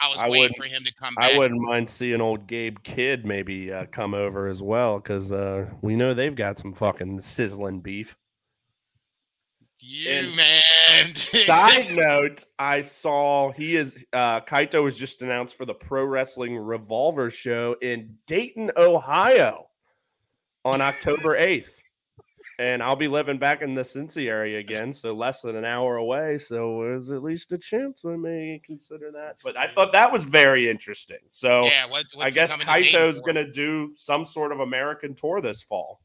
I was I waiting for him to come back. I wouldn't mind seeing old Gabe Kidd maybe uh, come over as well because uh, we know they've got some fucking sizzling beef. You And- man. Side note: I saw he is uh, Kaito was just announced for the Pro Wrestling Revolver Show in Dayton, Ohio, on October eighth, and I'll be living back in the Cincy area again, so less than an hour away. So there's at least a chance I may consider that. But I thought that was very interesting. So. yeah. What, what's I guess coming to Dayton Kaito's going to do some sort of American tour this fall.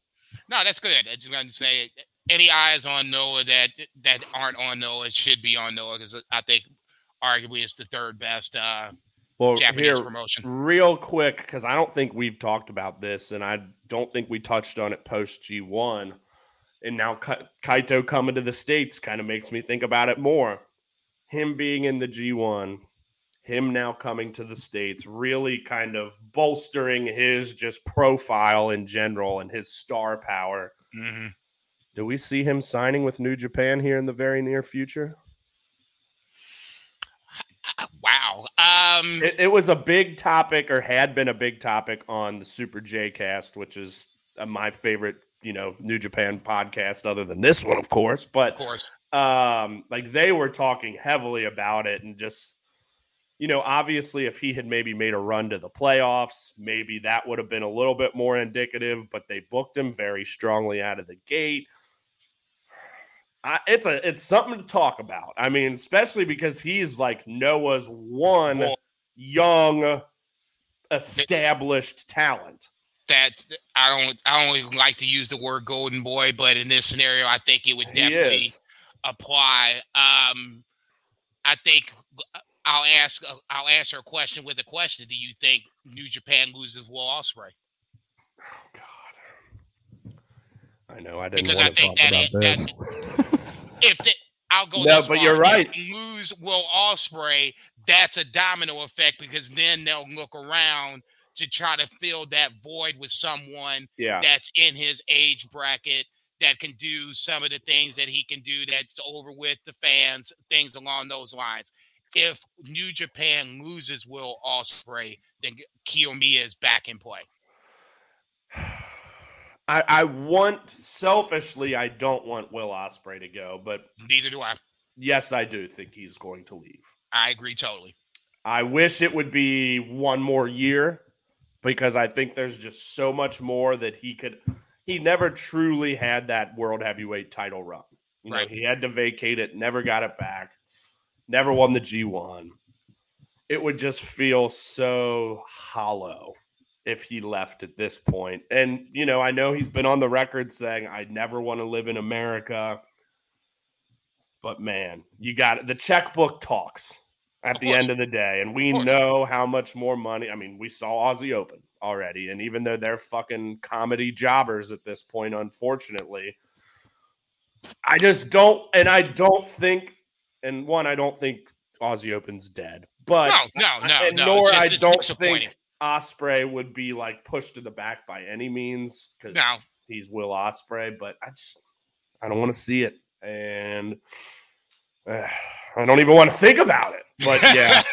No, that's good. I just going to say any eyes on Noah that that aren't on Noah should be on Noah because I think arguably it's the third best uh, Well, Japanese here, promotion. real quick, because I don't think we've talked about this, and I don't think we touched on it post G1. And now Ka- Kaito coming to the States kind of makes me think about it more. Him being in the G1, him now coming to the States, really kind of bolstering his just profile in general and his star power. hmm Do we see him signing with New Japan here in the very near future? Wow. Um, It, it was a big topic, or had been a big topic on the Super J Cast, which is uh, my favorite, you know, New Japan podcast, other than this one, of course. But of course. um, like they were talking heavily about it, and just, you know, obviously, if he had maybe made a run to the playoffs, maybe that would have been a little bit more indicative. But they booked him very strongly out of the gate. I, it's a it's something to talk about. I mean, especially because he's like Noah's one Well, young, established talent. that I don't I don't even like to use the word golden boy, but in this scenario, I think it would definitely apply. Um, I think uh, I'll ask uh, I'll answer a question with a question. Do you think New Japan loses Will Ospreay? Oh God. I know. I didn't because I to think talk that, about it, that if the, I'll go. No, but far, you're right. they Lose Will Ospreay. That's a domino effect because then they'll look around to try to fill that void with someone yeah. that's in his age bracket that can do some of the things that he can do that's over with the fans, things along those lines. If New Japan loses Will Ospreay, then Kiyomiya is back in play. I, I want selfishly, I don't want Will Ospreay to go, but Neither do I. yes, I do think he's going to leave. I agree totally. I wish it would be one more year because I think there's just so much more that he could. He never truly had that world heavyweight title run. You know, Right. he had to vacate it, never got it back, never won the G1. It would just feel so hollow if he left at this point. And, you know, I know he's been on the record saying, I never want to live in America. But man, you got it. The checkbook talks at Of the course. end of the day. And we know how much more money. I mean, we saw Aussie Open already. And even though they're fucking comedy jobbers at this point, unfortunately, I just don't. And I don't think, and one, I don't think Aussie Open's dead. But no, no, no, and no. nor just, I don't think Ospreay would be like pushed to the back by any means because No. he's Will Ospreay. But I just I don't want to see it, and uh, I don't even want to think about it. But yeah,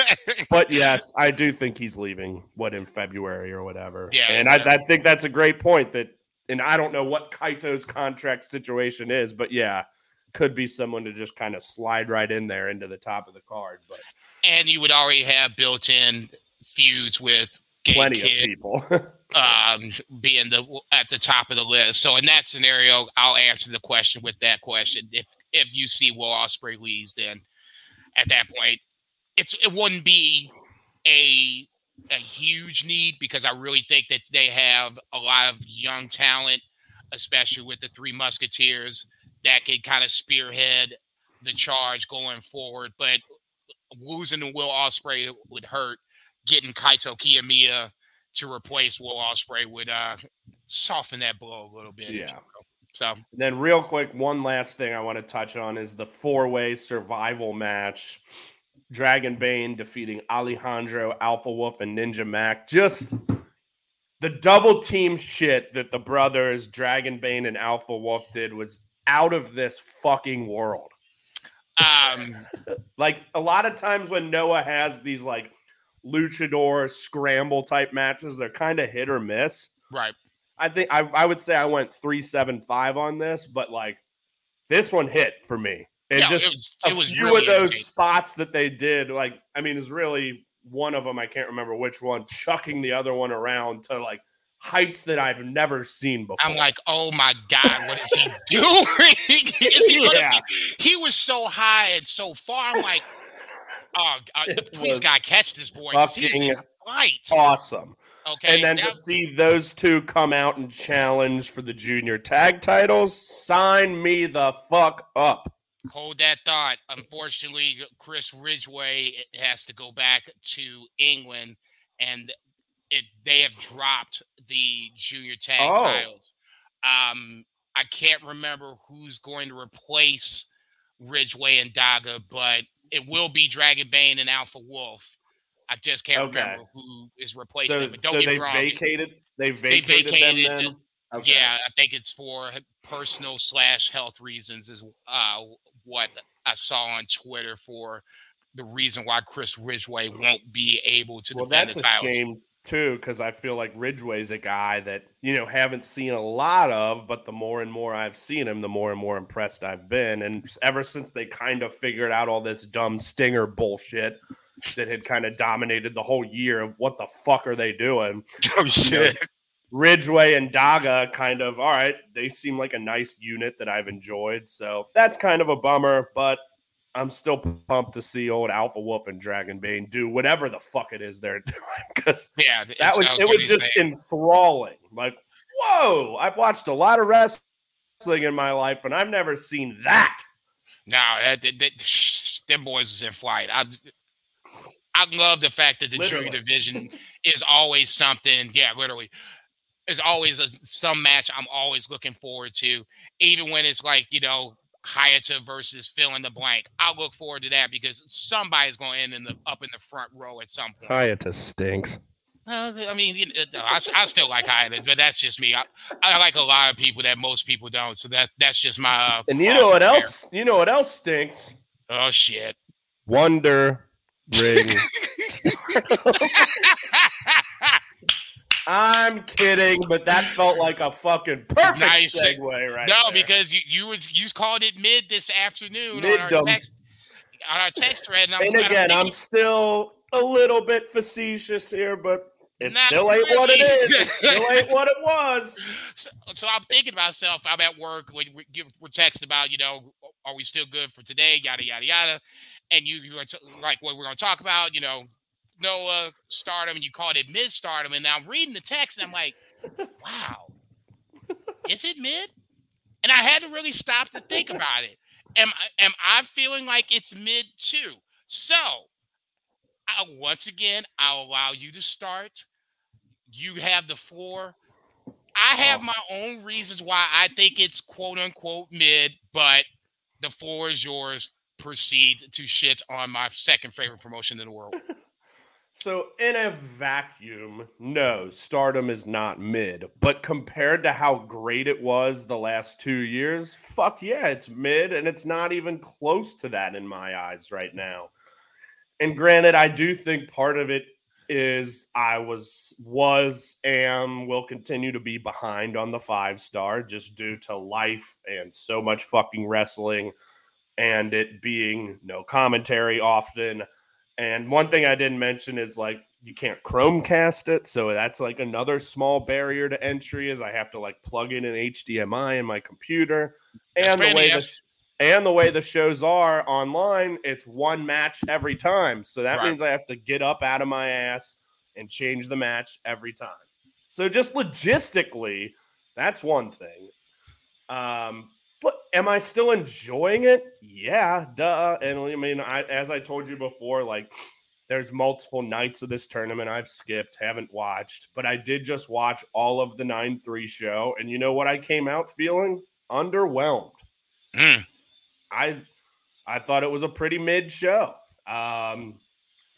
but yes, I do think he's leaving. What in February or whatever. Yeah, and yeah. I, I think that's a great point. That and I don't know what Kaito's contract situation is, but yeah. Could be someone to just kind of slide right in there into the top of the card, but and you would already have built-in feuds with Gay plenty Kidd, of people. um, being the at the top of the list. So in that scenario, I'll answer the question with that question. If if you see Will Ospreay leaves, then at that point, it's it wouldn't be a a huge need because I really think that they have a lot of young talent, especially with the Three Musketeers, that could kind of spearhead the charge going forward. But losing Will Ospreay would hurt. Getting Kaito Kiyomiya to replace Will Ospreay would uh, soften that blow a little bit. Yeah. So Then, real quick, one last thing I want to touch on is the four way survival match. Dragon Bane defeating Alejandro, Alpha Wolf, and Ninja Mack. Just the double team shit that the brothers, Dragon Bane and Alpha Wolf, did was out of this fucking world. um, Like a lot of times when Noah has these like luchador scramble type matches, they're kind of hit or miss. right. I think I, I would say I went three seven five on this, but like this one hit for me. And Yeah, just it was, a it was few really of those spots that they did, like I mean, is really one of them. I can't remember which one, chucking the other one around to like heights that I've never seen before. I'm like, oh my god, what is he doing? is he, gonna Yeah. be- he was so high and so far. I'm like, oh, uh, please God, catch this boy. fucking in flight. awesome. Okay, and then that- to see those two come out and challenge for the junior tag titles, sign me the fuck up. hold that thought. Unfortunately, Chris Ridgeway has to go back to England, and it they have dropped the junior tag Oh. titles. Um, I can't remember who's going to replace Ridgeway and Daga, but it will be Dragon Bane and Alpha Wolf. I just can't Okay. remember who is replacing So, them. But don't so get they me wrong. They vacated. They vacated, vacated them. Then? Okay. Yeah, I think it's for personal slash health reasons is uh, what I saw on Twitter for the reason why Chris Ridgeway won't be able to Well, defend that's the a shame too, because I feel like Ridgeway's a guy that you know haven't seen a lot of, but the more and more I've seen him, the more and more impressed I've been. And ever since they kind of figured out all this dumb stinger bullshit that had kind of dominated the whole year of what the fuck are they doing? Oh shit. Ridgeway and Daga kind of all right. They seem like a nice unit that I've enjoyed, so that's kind of a bummer. But I'm still pumped to see old Alpha Wolf and Dragon Bane do whatever the fuck it is they're doing because Yeah, that it's- was it was just say. enthralling. Like, whoa! I've watched a lot of wrestling in my life, and I've never seen that. no, that, that, that them boys is in flight. I I love the fact that the junior Literally. division is always something. Yeah, literally. there's always a, some match I'm always looking forward to, even when it's like you know Hayata versus fill in the blank. I'll look forward to that because somebody's going to end in the up in the front row at some point. Hayata stinks. Uh, I mean, you know, I, I still like Hayata, but that's just me. I, I like a lot of people that most people don't. So that that's just my. Uh, and you know what else? You know what else stinks? Oh shit! Wonder ring. I'm kidding, but that felt like a fucking perfect nice. segue right No, there. because you you was you called it mid this afternoon Mid-dom. on our text on our text thread. And, and again, I'm still a little bit facetious here, but it still ain't really. what it is. It still ain't what it was. So, so I'm thinking about stuff. I'm at work. We, we, we're texting about, you know, are we still good for today? Yada yada yada. And you, you like what we're going to talk about. You know, Noah stardom and you called it mid stardom. And now I'm reading the text and I'm like, wow, is it mid? And I had to really stop to think about it. Am am I feeling like it's mid too? So I, once again, I'll allow you to start. You have the floor. I have oh. my own reasons why I think it's quote unquote mid, but the floor is yours. Proceed to shit on my second favorite promotion in the world. So, in a vacuum, no, stardom is not mid. But compared to how great it was the last two years, fuck yeah, it's mid. And it's not even close to that in my eyes right now. And granted, I do think part of it is I was, was, am, will continue to be behind on the five star just due to life and so much fucking wrestling and it being no commentary often and one thing I didn't mention is like you can't Chromecast it, so that's like another small barrier to entry. Is I have to like plug in an HDMI in my computer, and the way the and the way the shows are online, it's one match every time. So that right. means I have to get up out of my ass and change the match every time. So just logistically, that's one thing. Um, but am I still enjoying it? Yeah, duh. And I mean, I, as I told you before, like there's multiple nights of this tournament I've skipped, haven't watched, but I did just watch all of the 9 3 show. And you know what I came out feeling? Underwhelmed. Mm. I I thought it was a pretty mid show. Um,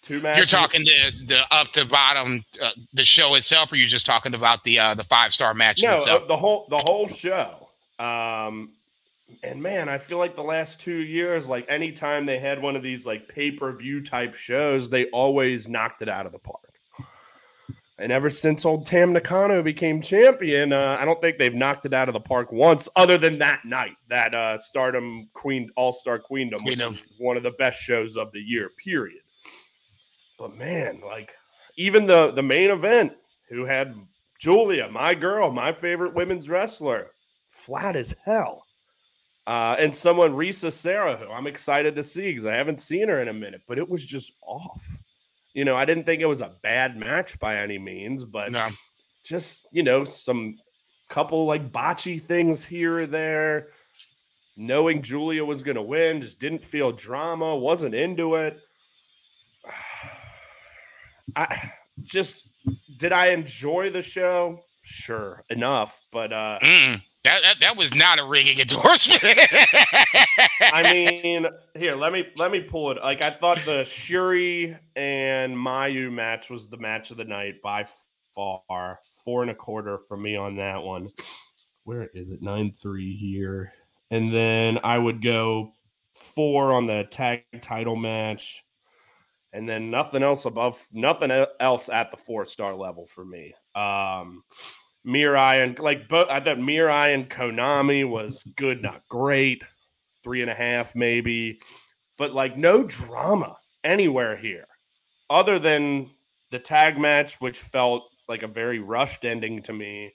two matches. You're talking the the up to bottom uh, the show itself, or you just talking about the uh, the five star match? No, itself? the whole the whole show. Um, and man, I feel like the last two years, like anytime they had one of these like pay per view type shows, they always knocked it out of the park. And ever since old Tam Nakano became champion, uh, I don't think they've knocked it out of the park once, other than that night, that uh, Stardom Queen All Star Queendom, Queendom. one of the best shows of the year. Period. But man, like even the the main event, who had Julia, my girl, my favorite women's wrestler, flat as hell. Uh, and someone, Risa Sera, who I'm excited to see because I haven't seen her in a minute, but it was just off. You know, I didn't think it was a bad match by any means, but no. just, you know, some couple like botchy things here or there. Knowing Julia was going to win, just didn't feel drama, wasn't into it. I just did I enjoy the show? Sure, enough, but uh Mm-mm that, that, that was not a ringing endorsement. I mean, here, let me let me pull it. Like I thought the Syuri and Mayu match was the match of the night by far. Four and a quarter for me on that one. Where is it? Nine three here. And then I would go four on the tag title match. And then nothing else above nothing else at the four star level for me. Um Mirai and like but I thought Mirai and Konami was good, not great. Three and a half, maybe. But like no drama anywhere here. Other than the tag match, which felt like a very rushed ending to me.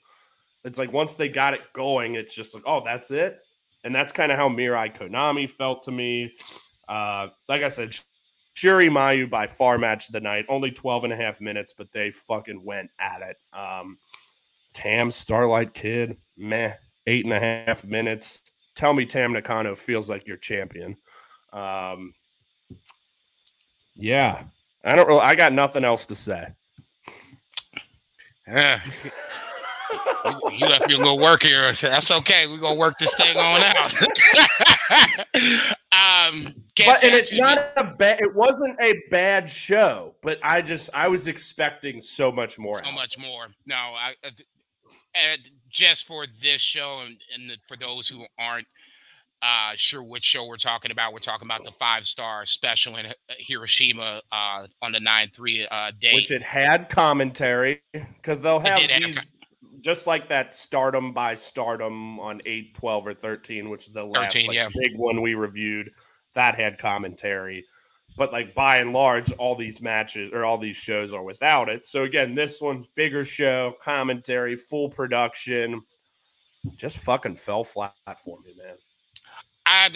It's like once they got it going, it's just like, oh, that's it. And that's kind of how Mirai Konami felt to me. Uh, like I said, Syuri Mayu by far match of the night. Only 12 and a half minutes, but they fucking went at it. Um, Tam Starlight Kid, meh, eight and a half minutes. Tell me Tam Nakano feels like your champion. Um, yeah, I don't really. I got nothing else to say. Yeah. you left me a little work here. That's okay. We're gonna work this thing on out. um, but and it's not a bad. It wasn't a bad show, but I just I was expecting so much more. So much more. No, I. Uh, just for this show, and, and for those who aren't uh, sure which show we're talking about. We're talking about the five star special in uh, Hiroshima uh, on the 9 3 uh, day. Which it had commentary because they'll have these, have... just like that stardom by stardom on 8, 12, or 13, which is the last 13, like, yeah. big one we reviewed. That had commentary. But like by and large, all these matches or all these shows are without it. So again, this one, bigger show, commentary, full production, just fucking fell flat for me, man. I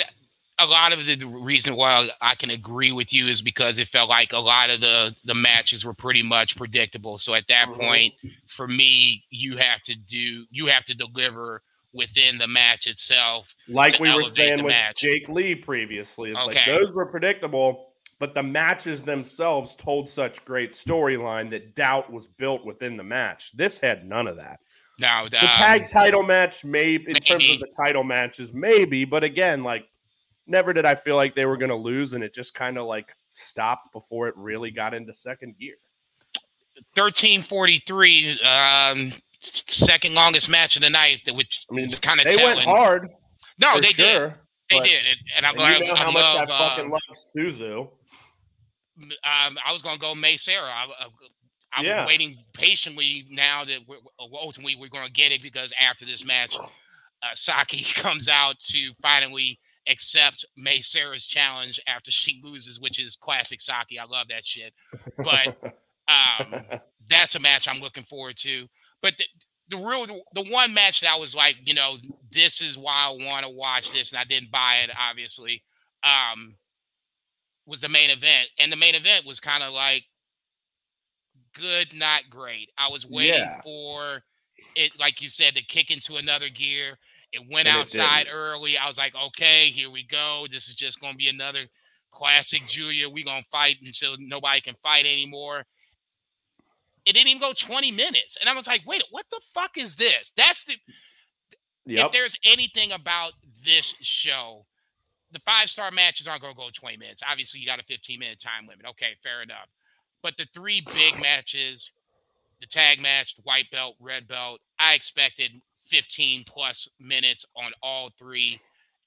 a lot of the reason why I can agree with you is because it felt like a lot of the the matches were pretty much predictable. So at that mm-hmm. point, for me, you have to do you have to deliver within the match itself. Like we were saying with match. Jake Lee previously, it's okay. like those were predictable, but the matches themselves told such great storyline that doubt was built within the match. This had none of that. Now the um, tag title match, maybe in maybe. terms of the title matches, maybe, but again, like never did I feel like they were going to lose, and it just kind of like stopped before it really got into second gear. Thirteen forty three, um, second longest match of the night, which I mean, is kind of they telling. went hard. No, they sure, did. They did, and, I'm glad. You know how I much love, I fucking uh, love Suzu. Um, I was gonna go Mei Seira. I, I'm yeah. waiting patiently now that we're, ultimately we're going to get it because after this match, uh, Saki comes out to finally accept Mei Seira's challenge after she loses, which is classic Saki. I love that shit. But um, that's a match I'm looking forward to. But the, the real, the one match that I was like, you know, this is why I want to watch this, and I didn't buy it, obviously, um, was the main event. And the main event was kind of like good, not great. I was waiting yeah. for it, like you said, to kick into another gear. It went and outside it early. I was like, okay, here we go. This is just going to be another classic Julia. We're going to fight until nobody can fight anymore. It didn't even go 20 minutes. And I was like, wait, what the fuck is this? That's the. Yep. If there's anything about this show, the five star matches aren't going to go 20 minutes. Obviously, you got a 15 minute time limit. Okay, fair enough. But the three big matches, the tag match, the white belt, red belt, I expected 15 plus minutes on all three,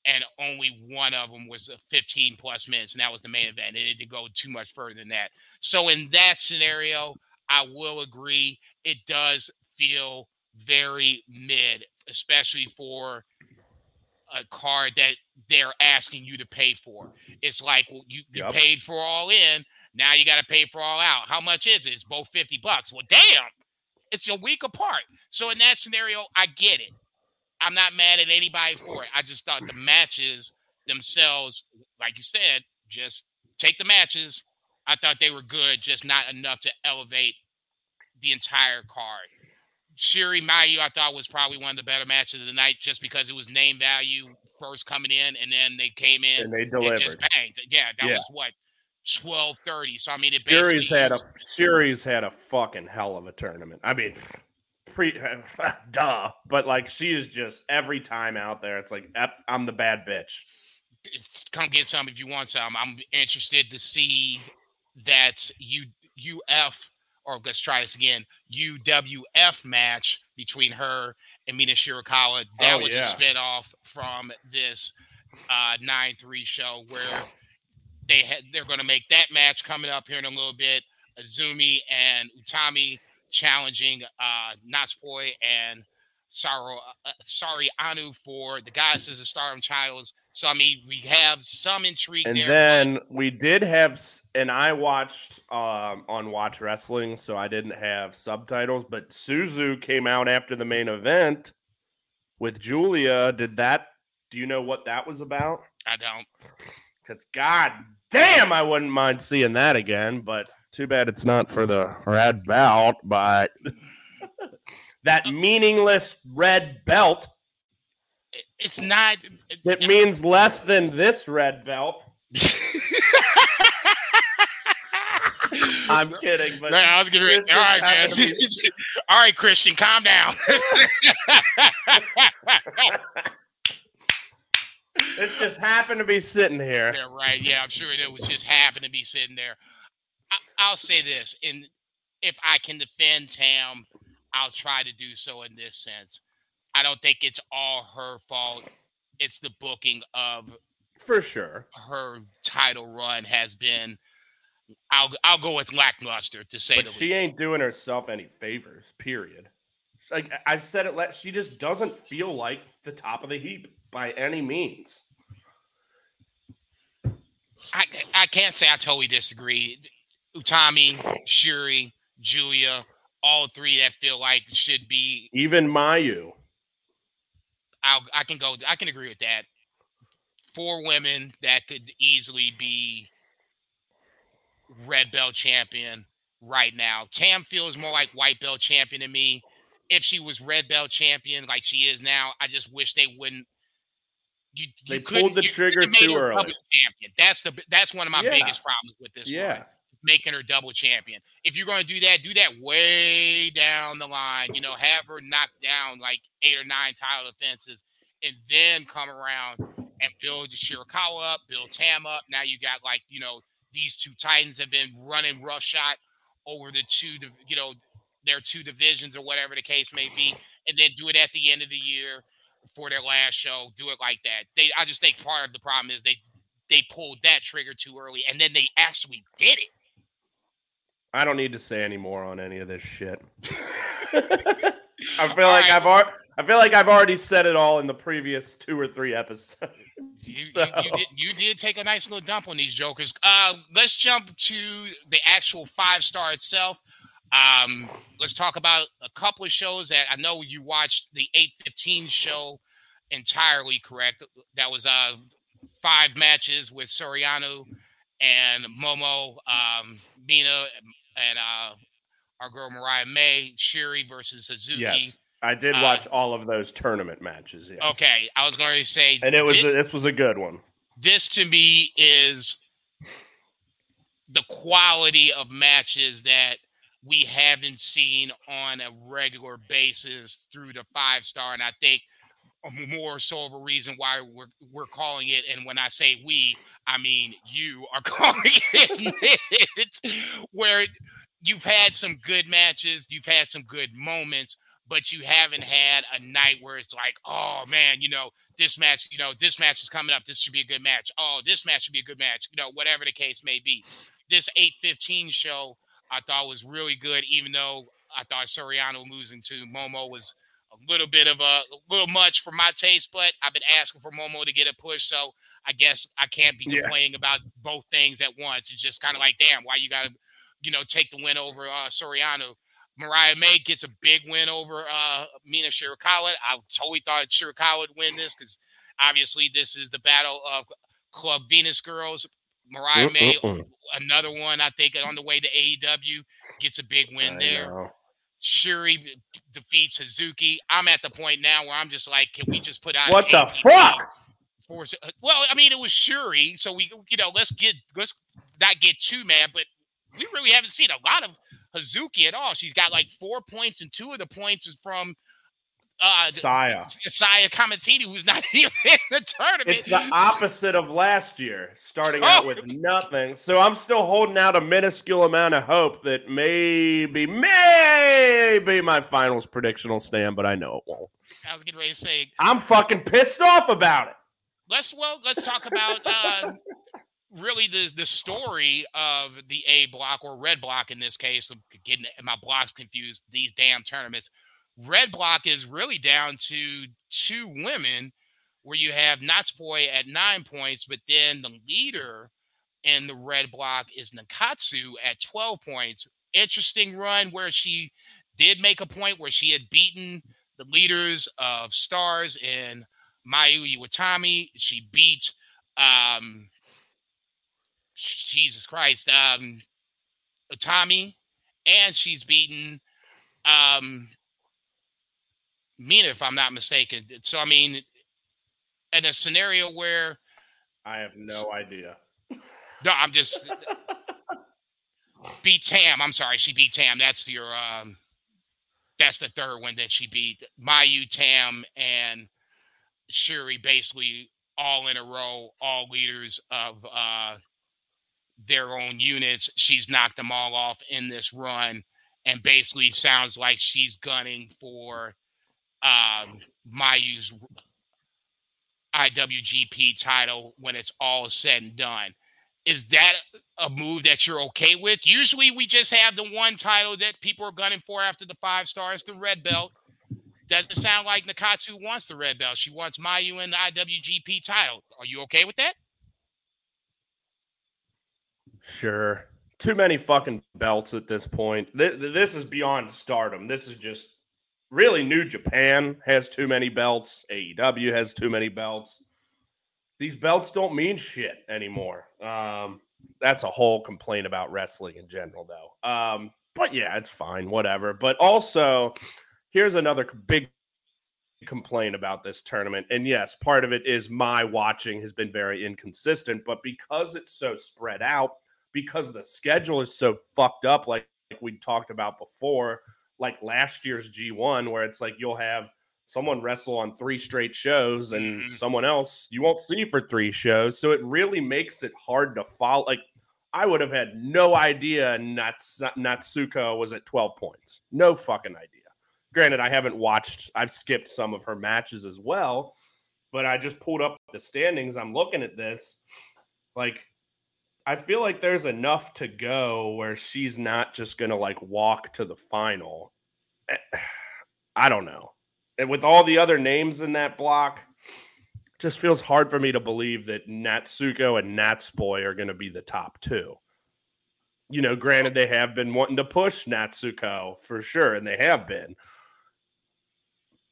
and only one of them was 15 plus minutes, and that was the main event. It didn't go too much further than that. So in that scenario, I will agree. It does feel very mid, especially for a card that they're asking you to pay for. It's like well, you, you yep. paid for all in, now you got to pay for all out. How much is it? It's both 50 bucks. Well, damn, it's a week apart. So in that scenario, I get it. I'm not mad at anybody for it. I just thought the matches themselves, like you said, just take the matches. I thought they were good, just not enough to elevate the entire card. Syuri Mayu, I thought was probably one of the better matches of the night, just because it was name value first coming in, and then they came in and they delivered. And just banged. Yeah, that yeah. was what twelve thirty. So I mean, it series had a series had a fucking hell of a tournament. I mean, pre duh, but like she is just every time out there. It's like I'm the bad bitch. Come get some if you want some. I'm interested to see that you UF or let's try this again UWF match between her and Mina Shirakawa. That oh, was yeah. a spinoff from this uh, 9 3 show where they had they're going to make that match coming up here in a little bit. Azumi and Utami challenging uh Natsupoi and Saru uh, sorry Anu for the goddesses of Stardom Childs. So I mean, we have some intrigue and there. then but... we did have, and I watched um, on Watch Wrestling, so I didn't have subtitles. But Suzu came out after the main event with Julia. Did that? Do you know what that was about? I don't. Because God damn, I wouldn't mind seeing that again. But too bad it's not for the red belt. But that uh, meaningless red belt. It's not. It uh, means less than this red belt. I'm kidding, but No, I was getting ready. Chris All right, man. be- All right, Christian, calm down. this just happened to be sitting here. yeah, right. Yeah, I'm sure it was just happened to be sitting there. I, I'll say this, and if I can defend Tam, I'll try to do so in this sense. I don't think it's all her fault. It's the booking of For sure. her title run has been. I'll I'll go with lackluster to say But she least. ain't doing herself any favors, period. Like I've said it, let she just doesn't feel like the top of the heap by any means. I I can't say I totally disagree. Utami, Syuri, Julia, all three that feel like should be. Even Mayu. I'll, I can go. I can agree with that. Four women that could easily be red belt champion right now. Tam feels more like white belt champion to me. If she was red belt champion like she is now, I just wish they wouldn't. You, you They pulled the you trigger couldn't have made too early. Champion. That's the that's one of my Yeah. biggest problems with this. Yeah. Making her double champion. If you're going to do that, do that way down the line. You know, have her knock down like eight or nine title defenses, and then come around and build Shirakawa up, build Tam up. Now you got like you know these two Titans have been running roughshod over the two, you know, their two divisions or whatever the case may be, and then do it at the end of the year for their last show. Do it like that. They, I just think part of the problem is they they pulled that trigger too early, and then they actually did it. I don't need to say any more on any of this shit. I feel All like right. I've already I feel like I've already said it all in the previous two or three episodes. You, you- you, did, you did take a nice little dump on these jokers. Uh, let's jump to the actual five star itself. Um, let's talk about a couple of shows that I know you watched the eight fifteen show entirely. Correct? That was uh five matches with Soriano and Momo, um, Mina, and uh, our girl Mariah May, Shiri versus Suzuki. yes, I did Uh, watch all of those tournament matches. Yes. Okay, I was going to say, and it was thi- this was a good one. this to me is the quality of matches that we haven't seen on a regular basis through the five star and i think a more so of a reason why we're we're calling it and when i say we i mean you are calling it where you've had some good matches you've had some good moments but you haven't had a night where it's like oh man you know this match, you know, this match is coming up. This should be a good match. Oh, this match should be a good match. You know, whatever the case may be. This 815 show I thought was really good, even though I thought Soriano losing to Momo was a little bit of a, a little much for my taste, but I've been asking for Momo to get a push. So I guess I can't be Yeah. complaining about both things at once. It's just kind of like, damn, why you gotta, you know, take the win over uh Soriano. Mariah May gets a big win over uh, Mina Shirakawa. I totally thought Shirakawa would win this because obviously this is the battle of Club Venus girls. Mariah May, Mm-mm-mm. another one I think on the way to AEW, gets a big win I there. know. Syuri defeats Suzuki. I'm at the point now where I'm just like, can we just put out What the For well, I mean, it was Syuri, so we, you know, let's get let's not get too mad, but we really haven't seen a lot of Hazuki at all. She's got like four points, and two of the points is from uh Saya. Saya Kamitani, who's not even in the tournament. It's the opposite of last year, starting out Oh. with nothing. So I'm still holding out a minuscule amount of hope that maybe, maybe my finals prediction will stand, but I know it won't. I was getting ready to say, I'm fucking pissed off about it. Let's well, let's talk about uh really the the story of the A block or red block in this case. I'm getting my blocks confused. These damn tournaments. Red block is really down to two women, where you have Natsupoi at nine points, but then the leader in the red block is Nakatsu at 12 points. Interesting run where she did make a point where she had beaten the leaders of stars in Mayu Iwatani. She beat um Jesus Christ, um Utami, and she's beaten um Mina, if I'm not mistaken. So I mean, in a scenario where I have no idea. no, I'm just beat Tam. I'm sorry, she beat Tam. That's your um, that's the third one that she beat. Mayu, Tam, and Syuri basically all in a row, all leaders of uh, their own units. She's knocked them all off in this run, and basically sounds like she's gunning for um, Mayu's IWGP title when it's all said and done. Is that a move that you're okay with? Usually, we just have the one title that people are gunning for after the five stars, the red belt. Doesn't sound like Nakatsu wants the red belt. She wants Mayu and the IWGP title. Are you okay with that? Sure. Too many fucking belts at this point. This is beyond stardom. This is just really New Japan has too many belts. AEW has too many belts. These belts don't mean shit anymore. Um, that's a whole complaint about wrestling in general, though. Um, but yeah, it's fine, whatever. But also, here's another big complaint about this tournament. And yes, part of it is my watching has been very inconsistent, but because it's so spread out, because the schedule is so fucked up, like, like we talked about before, like last year's G1, where it's like you'll have someone wrestle on three straight shows and mm-hmm. someone else you won't see for three shows. So it really makes it hard to follow. Like I would have had no idea Nats- Natsuko was at 12 points. No fucking idea. Granted, I haven't watched, I've skipped some of her matches as well, but I just pulled up the standings. I'm looking at this. Like, I feel like there's enough to go where she's not just going to like walk to the final. Eh, I don't know and with all the other names in that block, just feels hard for me to believe that Natsuko and Natsupoi are going to be the top two. You know, granted, they have been wanting to push Natsuko for sure, and they have been.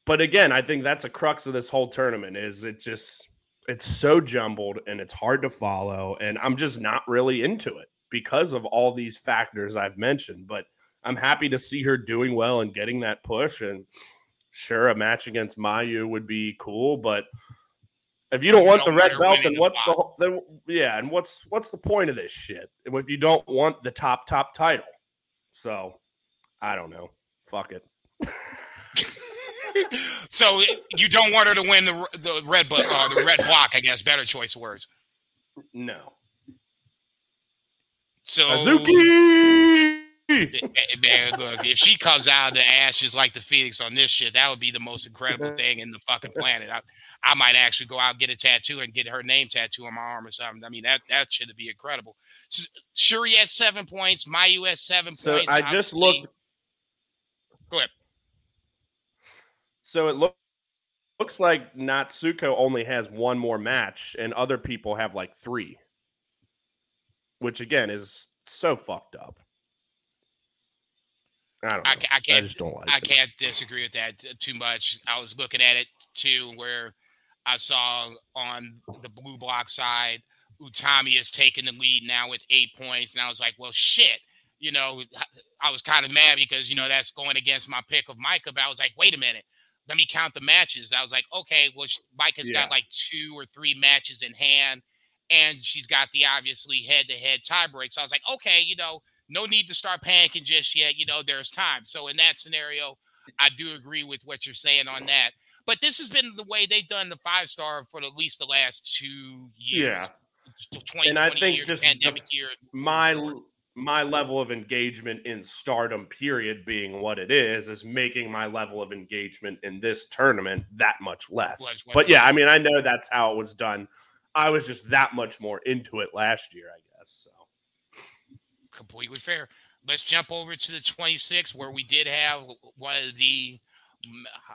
But again, I think that's a crux of this whole tournament is it just it's so jumbled and it's hard to follow, and I'm just not really into it because of all these factors I've mentioned. But I'm happy to see her doing well and getting that push and sure a match against Mayu would be cool, but if you don't you want don't the red belt, then what's the, the then yeah, and what's what's the point of this shit? If you don't want the top top title, so I don't know. Fuck it. so eh, you don't want her to win the the red but uh, the red block, I guess. Better choice of words. No. So Hazuki. Eh, eh, man, look, if she comes out of the ashes like the Phoenix on this shit, that would be the most incredible thing in the fucking planet. I, I might actually go out and get a tattoo and get her name tattoo on my arm or something. I mean, that that should be incredible. So, Syuri at seven points, Mayu at seven so points. I just looked. Go ahead. So it looks looks like Natsuko only has one more match, and other people have like three, which again is so fucked up. I don't. I, I can't. I just don't like. I it. can't disagree with that too much. I was looking at it too, where I saw on the blue block side, Utami is taking the lead now with eight points, and I was like, well, shit. You know, I was kind of mad because you know that's going against my pick of Maika, but I was like, wait a minute. Let me count the matches. I was like, okay, well, Maika's yeah. got like two or three matches in hand, and she's got the obviously head-to-head tie break. So I was like, okay, you know, no need to start panicking just yet. You know, there's time. So in that scenario, I do agree with what you're saying on that. But this has been the way they've done the five star for at least the last two years. Yeah. 20, and I think just pandemic the, year. My my level of engagement in stardom period being what it is is making my level of engagement in this tournament that much less but yeah i mean i know that's how it was done i was just that much more into it last year i guess so completely fair. Let's jump over to the 26th, where we did have one of the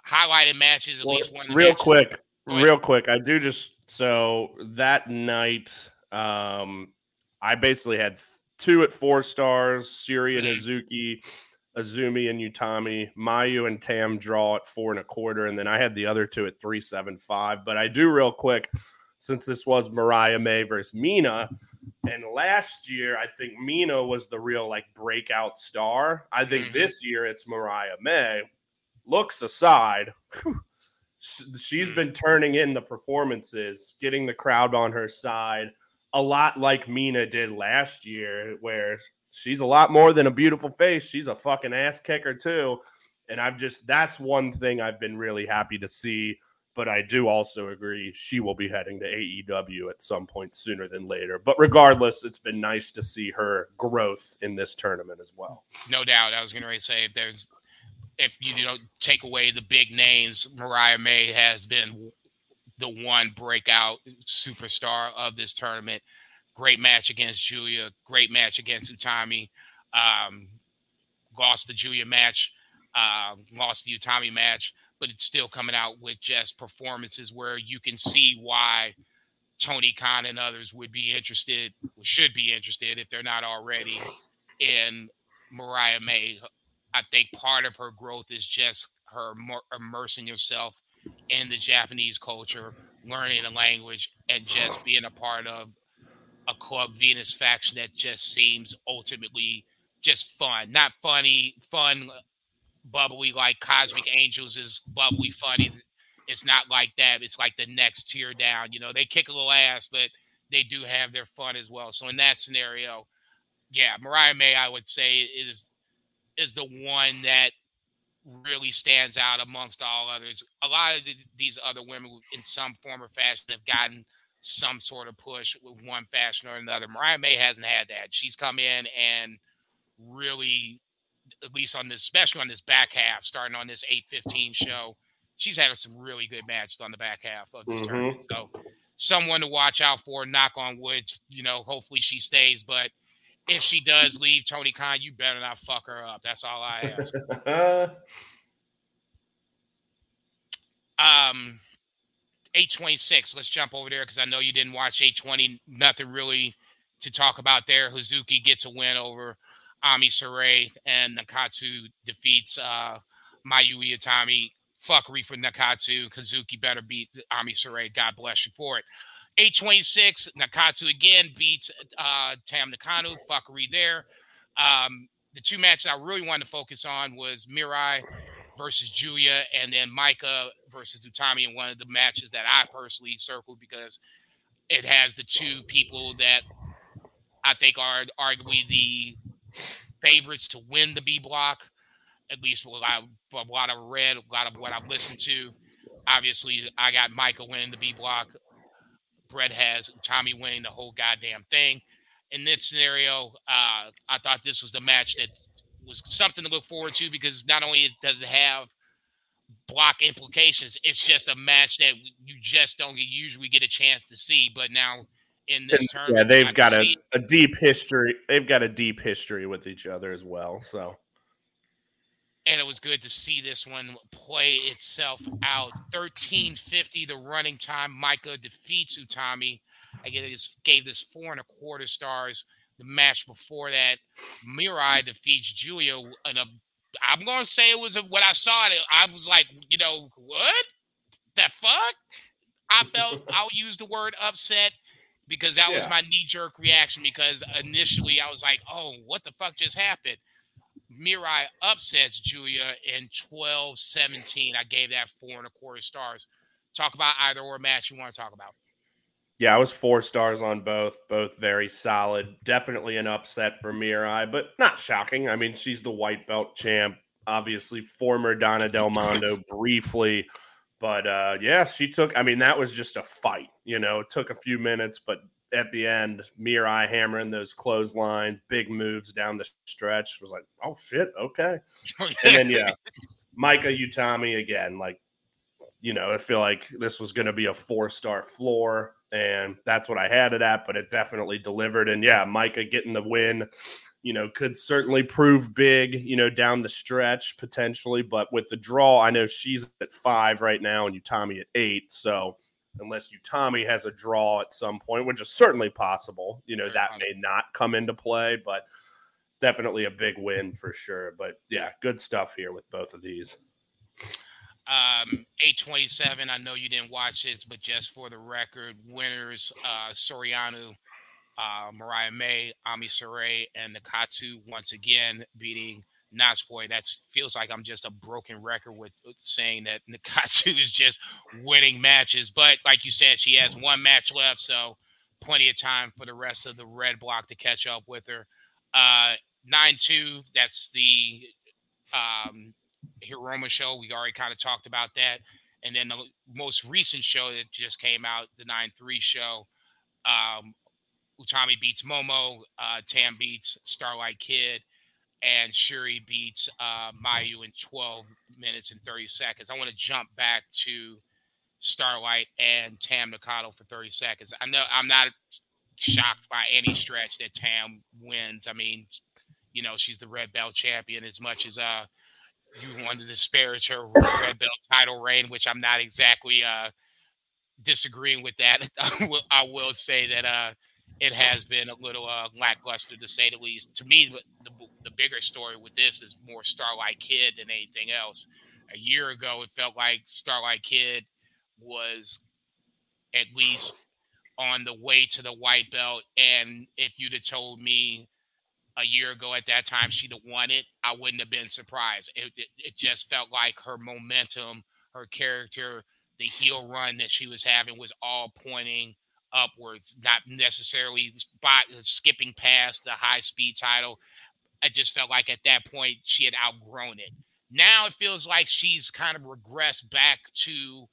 highlighted matches, at well, least one. real matches. quick, real quick. I do just so that night, um, I basically had two at four stars: Syuri and mm-hmm. Azuki, Azumi and Utami, Mayu and Tam draw at four and a quarter, and then I had the other two at three seven five. But I do real quick, since this was Mariah May versus Mina. And last year, I think Mina was the real like breakout star. I think mm-hmm. this year it's Mariah May. Looks aside, she's mm-hmm. been turning in the performances, getting the crowd on her side, a lot like Mina did last year, where she's a lot more than a beautiful face. She's a fucking ass kicker too. And I've just that's one thing I've been really happy to see. But I do also agree she will be heading to AEW at some point sooner than later. But regardless, it's been nice to see her growth in this tournament as well. No doubt. I was going to say if there's if you don't take away the big names, Mariah May has been the one breakout superstar of this tournament. Great match against Julia. Great match against Utami. Um, lost the Julia match. Uh, lost the Utami match, but it's still coming out with just performances where you can see why Tony Khan and others would be interested, should be interested if they're not already in Mariah May. I think part of her growth is just her immersing herself in the Japanese culture, learning the language, and just being a part of a Club Venus faction that just seems ultimately just fun. Not funny, fun, bubbly like Cosmic Angels is bubbly funny. It's not like that. It's like the next tier down. You know, they kick a little ass, but they do have their fun as well. So in that scenario, yeah, Mariah May, I would say is is the one that really stands out amongst all others. A lot of the, these other women, in some form or fashion, have gotten some sort of push with one fashion or another. Mariah May hasn't had that. She's come in and really, at least on this, especially on this back half, starting on this 815 show, she's had some really good matches on the back half of this mm-hmm. tournament. So, someone to watch out for, knock on wood, you know, hopefully she stays. But if she does leave Tony Khan, you better not fuck her up. That's all I ask. um, 826. Let's jump over there because I know you didn't watch 820. Nothing really to talk about there. Hazuki gets a win over Ami Sourei, and Nakatsu defeats uh, Mayu Iwatani. Fuckery for Nakatsu. Hazuki better beat Ami Sourei. God bless you for it. 826, Nakatsu again beats uh, Tam Nakano. Fuckery there. Um, the two matches I really wanted to focus on was Mirai versus Julia, and then Maika versus Utami in one of the matches that I personally circled because it has the two people that I think are arguably the favorites to win the B block, at least what I, from what I've read, a lot of what I've listened to. Obviously, I got Maika winning the B block. Brett has Tommy winning the whole goddamn thing. In this scenario, uh, I thought this was the match that was something to look forward to because not only does it have block implications, it's just a match that you just don't usually get a chance to see. But now in this tournament, yeah, they've got a, a deep history. They've got a deep history with each other as well. So and it was good to see this one play itself out. 1350 the running time. Maika defeats Utami. I gave this four and a quarter stars. The match before that, Mirai defeats Julia in a I'm gonna say it was a, when I saw it, I was like, you know, what the fuck? I felt I'll use the word upset because that yeah. was my knee jerk reaction. Because initially I was like, oh, what the fuck just happened? Mirai upsets Julia in 12 17. I gave that four and a quarter stars. Talk about either or match you want to talk about. Yeah, I was four stars on both. Both very solid. Definitely an upset for Mirai, but not shocking. I mean, she's the white belt champ, obviously former Donna Del Mondo briefly. But uh, yeah, she took. I mean, that was just a fight. You know, it took a few minutes, but at the end, Mirai hammering those clotheslines, big moves down the stretch was like, oh shit, okay. Oh, and then yeah, Maika Utami again, like, you know, I feel like this was going to be a four star floor, and that's what I had it at, but it definitely delivered. And yeah, Maika getting the win, you know, could certainly prove big, you know, down the stretch potentially. But with the draw, I know she's at five right now, and Utami at eight, so unless Utami has a draw at some point, which is certainly possible. You know, that may not come into play, but definitely a big win for sure. But yeah, good stuff here with both of these. Um, 827, I know you didn't watch this, but just for the record, winners uh Soriano, uh, Mariah May, Ami Sourei, and Nakatsu once again beating Natsupoi. That feels like I'm just a broken record with saying that Nakatsu is just winning matches. But like you said, she has one match left, so plenty of time for the rest of the red block to catch up with her. Uh, nine two. That's the um, Hiroma show. We already kind of talked about that. And then the most recent show that just came out, the nine three show. Um, Utami beats Momo. Uh, Tam beats Starlight Kid and Syuri beats uh, Mayu in 12 minutes and 30 seconds. I want to jump back to Starlight and Tam Nakano for 30 seconds. I know I'm not shocked by any stretch that Tam wins. I mean, you know, she's the red belt champion as much as uh you wanted to disparage her red belt title reign, which I'm not exactly uh disagreeing with that. I will, I will say that uh it has been a little uh, lackluster to say the least. To me, the, the bigger story with this is more Starlight Kid than anything else. A year ago, it felt like Starlight Kid was at least on the way to the white belt. And if you'd have told me a year ago at that time she'd have won it, I wouldn't have been surprised. It, it, it just felt like her momentum, her character, the heel run that she was having was all pointing upwards, not necessarily by skipping past the high speed title. I just felt like at that point she had outgrown it. Now it feels like she's kind of regressed back to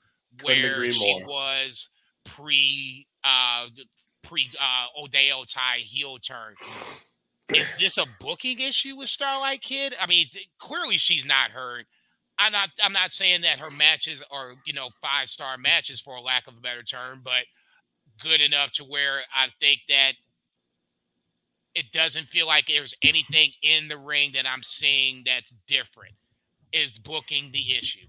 where she was pre uh pre uh Oedo Tai heel turn. Is this a booking issue with Starlight Kid? I mean, clearly she's not hurt. I'm not I'm not saying that her matches are, you know, five star matches for a lack of a better term, but good enough to where I think that it doesn't feel like there's anything in the ring that I'm seeing that's different. Is booking the issue?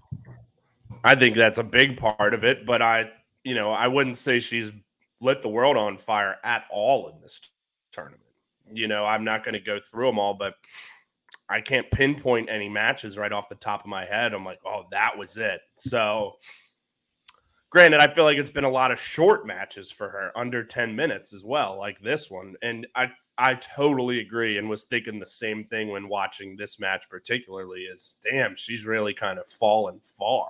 I think that's a big part of it, but I, you know, I wouldn't say she's lit the world on fire at all in this tournament. You know, I'm not going to go through them all, but I can't pinpoint any matches right off the top of my head. I'm like, oh, that was it. So Granted, I feel like it's been a lot of short matches for her, under 10 minutes as well, like this one. And I I totally agree and was thinking the same thing when watching this match particularly is damn, she's really kind of fallen far.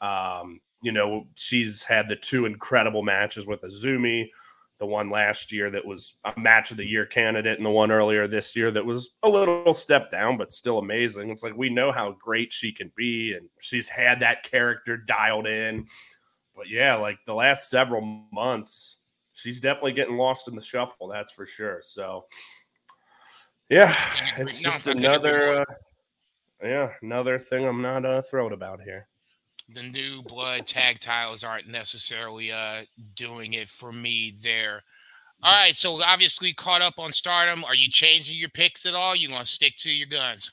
Um, you know, she's had the two incredible matches with Azumi, the one last year that was a match of the year candidate, and the one earlier this year that was a little step down, but still amazing. It's like we know how great she can be, and she's had that character dialed in but yeah, like the last several months, she's definitely getting lost in the shuffle. That's for sure. So, yeah, it's just another, uh, yeah, another thing I'm not uh, thrilled about here. The new blood tag titles aren't necessarily uh, doing it for me there. All right, so obviously caught up on Stardom. Are you changing your picks at all? You gonna stick to your guns?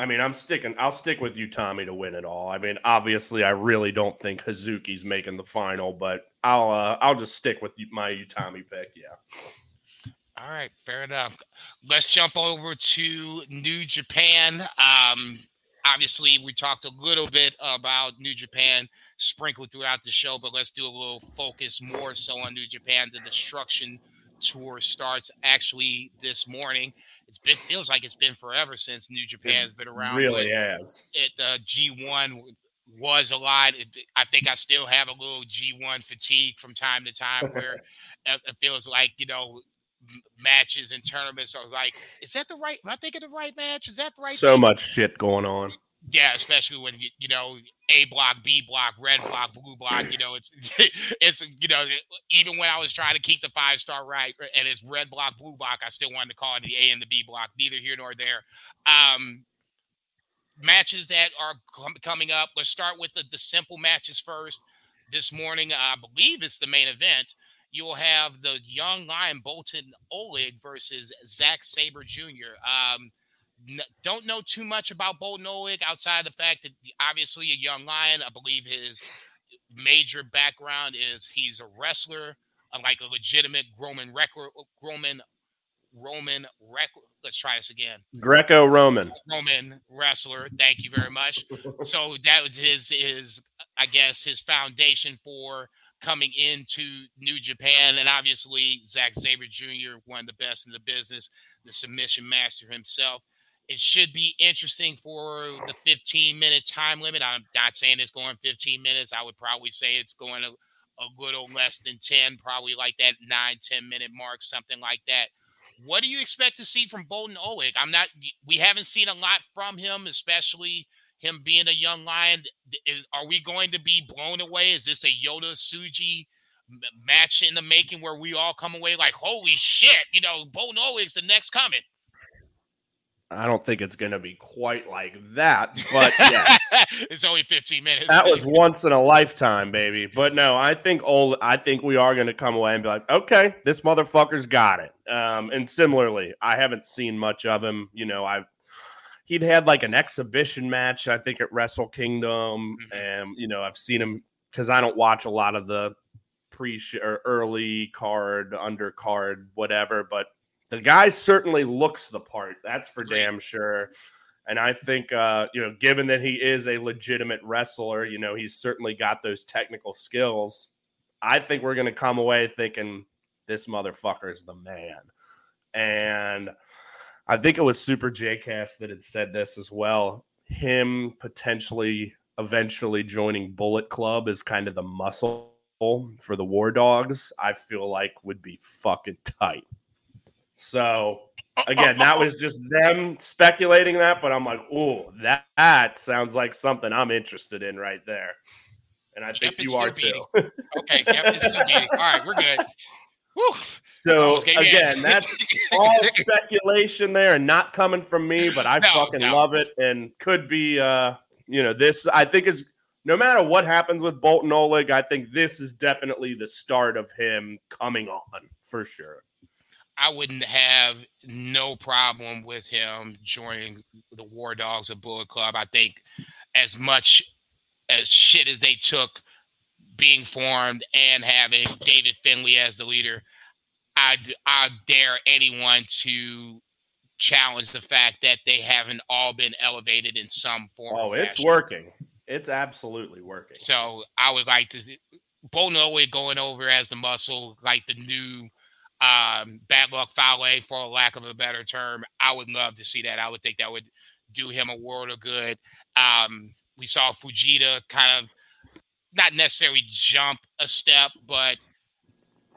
I mean, I'm sticking. I'll stick with you, Tommy, to win it all. I mean, obviously, I really don't think Hazuki's making the final, but I'll uh, I'll just stick with my Utami pick. Yeah. All right, fair enough. Let's jump over to New Japan. Um, obviously, we talked a little bit about New Japan sprinkled throughout the show, but let's do a little focus more so on New Japan. The Destruction Tour starts actually this morning it's been feels like it's been forever since New Japan's been around. Really has. It uh, G1 was a lot. It, I think I still have a little G1 fatigue from time to time where it feels like you know matches and tournaments are like, is that the right? Am I thinking the right match? Is that the right? So thing? much shit going on. Yeah, especially when you you know A block, B block, red block, blue block. You know, it's it's you know even when I was trying to keep the five star right and it's red block, blue block, I still wanted to call it the A and the B block. Neither here nor there. Um, matches that are com- coming up. Let's start with the, the simple matches first. This morning, I believe it's the main event. You will have the young lion Boltin Oleg versus Zack Sabre Jr. Um, don't know too much about Boltin Oleg outside the fact that obviously a young lion. I believe his major background is he's a wrestler, like a legitimate Roman record, uh, Roman Roman record. Let's try this again. Greco-Roman. Roman wrestler. Thank you very much. so that was his his I guess his foundation for coming into New Japan, and obviously Zack Sabre Jr., one of the best in the business, the submission master himself. It should be interesting for the 15 minute time limit. I'm not saying it's going 15 minutes. I would probably say it's going a, a little less than 10, probably like that 9, 10 minute mark, something like that. What do you expect to see from Boltin Oleg? I'm not. We haven't seen a lot from him, especially him being a young lion. Is, are we going to be blown away? Is this a Yota Tsuji match in the making where we all come away like, holy shit, you know, Boltin Oleg's the next coming? I don't think it's going to be quite like that, but yes, it's only 15 minutes. That was once in a lifetime, baby. But no, I think old. I think we are going to come away and be like, okay, this motherfucker's got it. Um, and similarly, I haven't seen much of him. You know, I've he'd had like an exhibition match, I think, at Wrestle Kingdom, mm-hmm. and you know, I've seen him because I don't watch a lot of the pre or early card, undercard, whatever, but the guy certainly looks the part. That's for damn sure. And I think, uh, you know, given that he is a legitimate wrestler, you know, he's certainly got those technical skills. I think we're going to come away thinking this motherfucker is the man. And I think it was Super J-Cast that had said this as well. Him potentially eventually joining Bullet Club is kind of the muscle for the War Dogs. I feel like would be fucking tight. So again, that was just them speculating that, but I'm like, oh, that, that sounds like something I'm interested in right there. And I think you are too. okay, still All right, we're good. Whew. So again, that's all speculation there and not coming from me, but I no, fucking no. love it and could be uh, you know, this I think is no matter what happens with Boltin Oleg, I think this is definitely the start of him coming on for sure. I wouldn't have no problem with him joining the War Dogs of Bullet Club. I think as much as shit as they took being formed and having David Finlay as the leader, I I dare anyone to challenge the fact that they haven't all been elevated in some form. Oh, it's working. It's absolutely working. So I would like to Bo Noe going over as the muscle, like the new um, bad luck Fale, for lack of a better term. I would love to see that. I would think that would do him a world of good. Um, we saw Fujita kind of not necessarily jump a step, but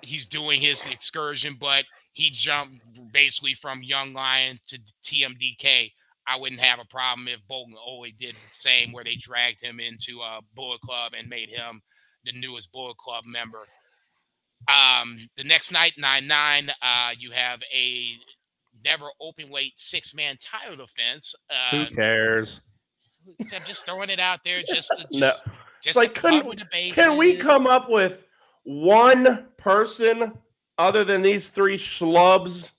he's doing his excursion, but he jumped basically from Young Lion to TMDK. I wouldn't have a problem if Boltin Oleg did the same, where they dragged him into a Bullet Club and made him the newest Bullet Club member. Um, the next night, 9 9, uh, you have a never open weight six man title defense. Uh, Who cares? I'm just throwing it out there just to just, no. just like can we come up with one person other than these three schlubs?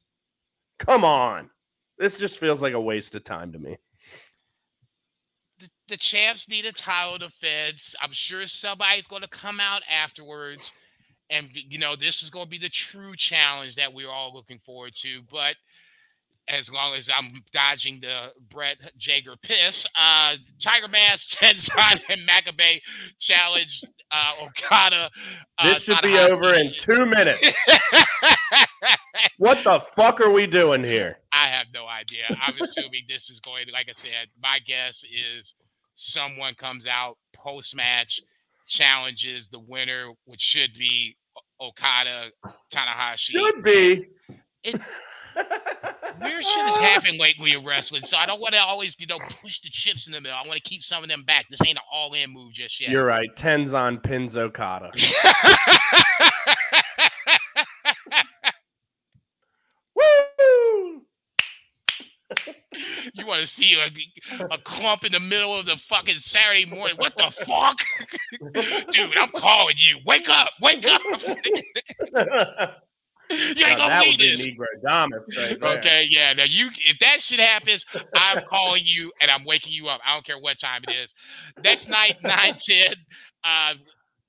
Come on. This just feels like a waste of time to me. The, the champs need a title defense. I'm sure somebody's going to come out afterwards and you know this is going to be the true challenge that we're all looking forward to. But as long as I'm dodging the Brett Jager piss, uh, Tiger Mask, Tenzan, and Makabe challenge uh, Okada. Uh, this should be over in two minutes. what the fuck are we doing here? I have no idea. I'm assuming this is going to, like I said, my guess is someone comes out post match, challenges the winner, which should be Okada, Tanahashi. Should be. It, weird shit is happening lately in wrestling, so I don't want to always, you know, push the chips in the middle. I want to keep some of them back. This ain't an all-in move just yet. You're right. Tenzan pins Okada. you want to see a, a clump in the middle of the fucking Saturday morning. What the fuck? Dude, I'm calling you. Wake up. Wake up. You ain't gonna believe this. Negro Damas right okay, yeah. Now you, if that shit happens, I'm calling you and I'm waking you up. I don't care what time it is. Next night, nine ten. Uh,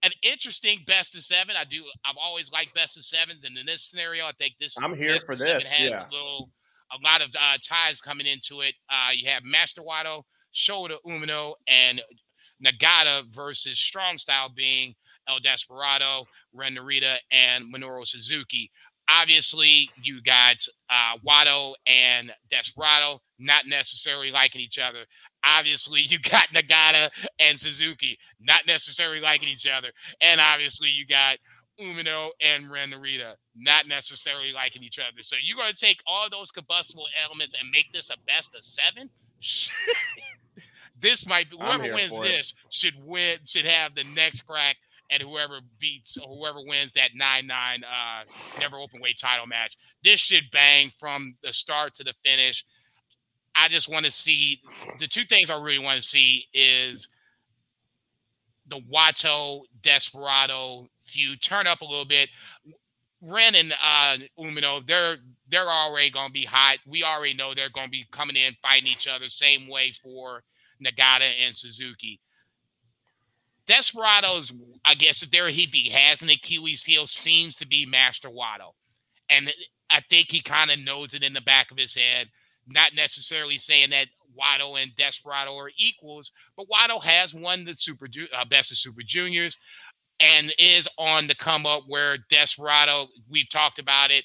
an interesting best of seven. I do. I've always liked best of sevens, and in this scenario, I think this. I'm here for this. Has yeah. a little a lot of uh, ties coming into it. Uh, you have Master Wato, Shota Umino, and Nagata versus Strong Style being El Desperado, Ren Narita, and Minoru Suzuki. Obviously, you got uh, Wato and Desperado not necessarily liking each other. Obviously, you got Nagata and Suzuki not necessarily liking each other. And obviously, you got Umino and Ren Narita not necessarily liking each other. So you're going to take all those combustible elements and make this a best of seven? this might be whoever wins this should win should have the next crack and whoever beats or whoever wins that 9-9 uh never open weight title match. This should bang from the start to the finish. I just want to see the two things I really want to see is the Wato Desperado feud turn up a little bit. Ren and uh, Umino, they're they're already gonna be hot. We already know they're gonna be coming in fighting each other. Same way for Nagata and Suzuki. Desperado's, I guess, if there he be has an Achilles heel, seems to be Master Wato, and I think he kind of knows it in the back of his head. Not necessarily saying that Wato and Desperado are equals, but Wato has won the Super uh, Best of Super Juniors and is on the come up where Desperado, we've talked about it,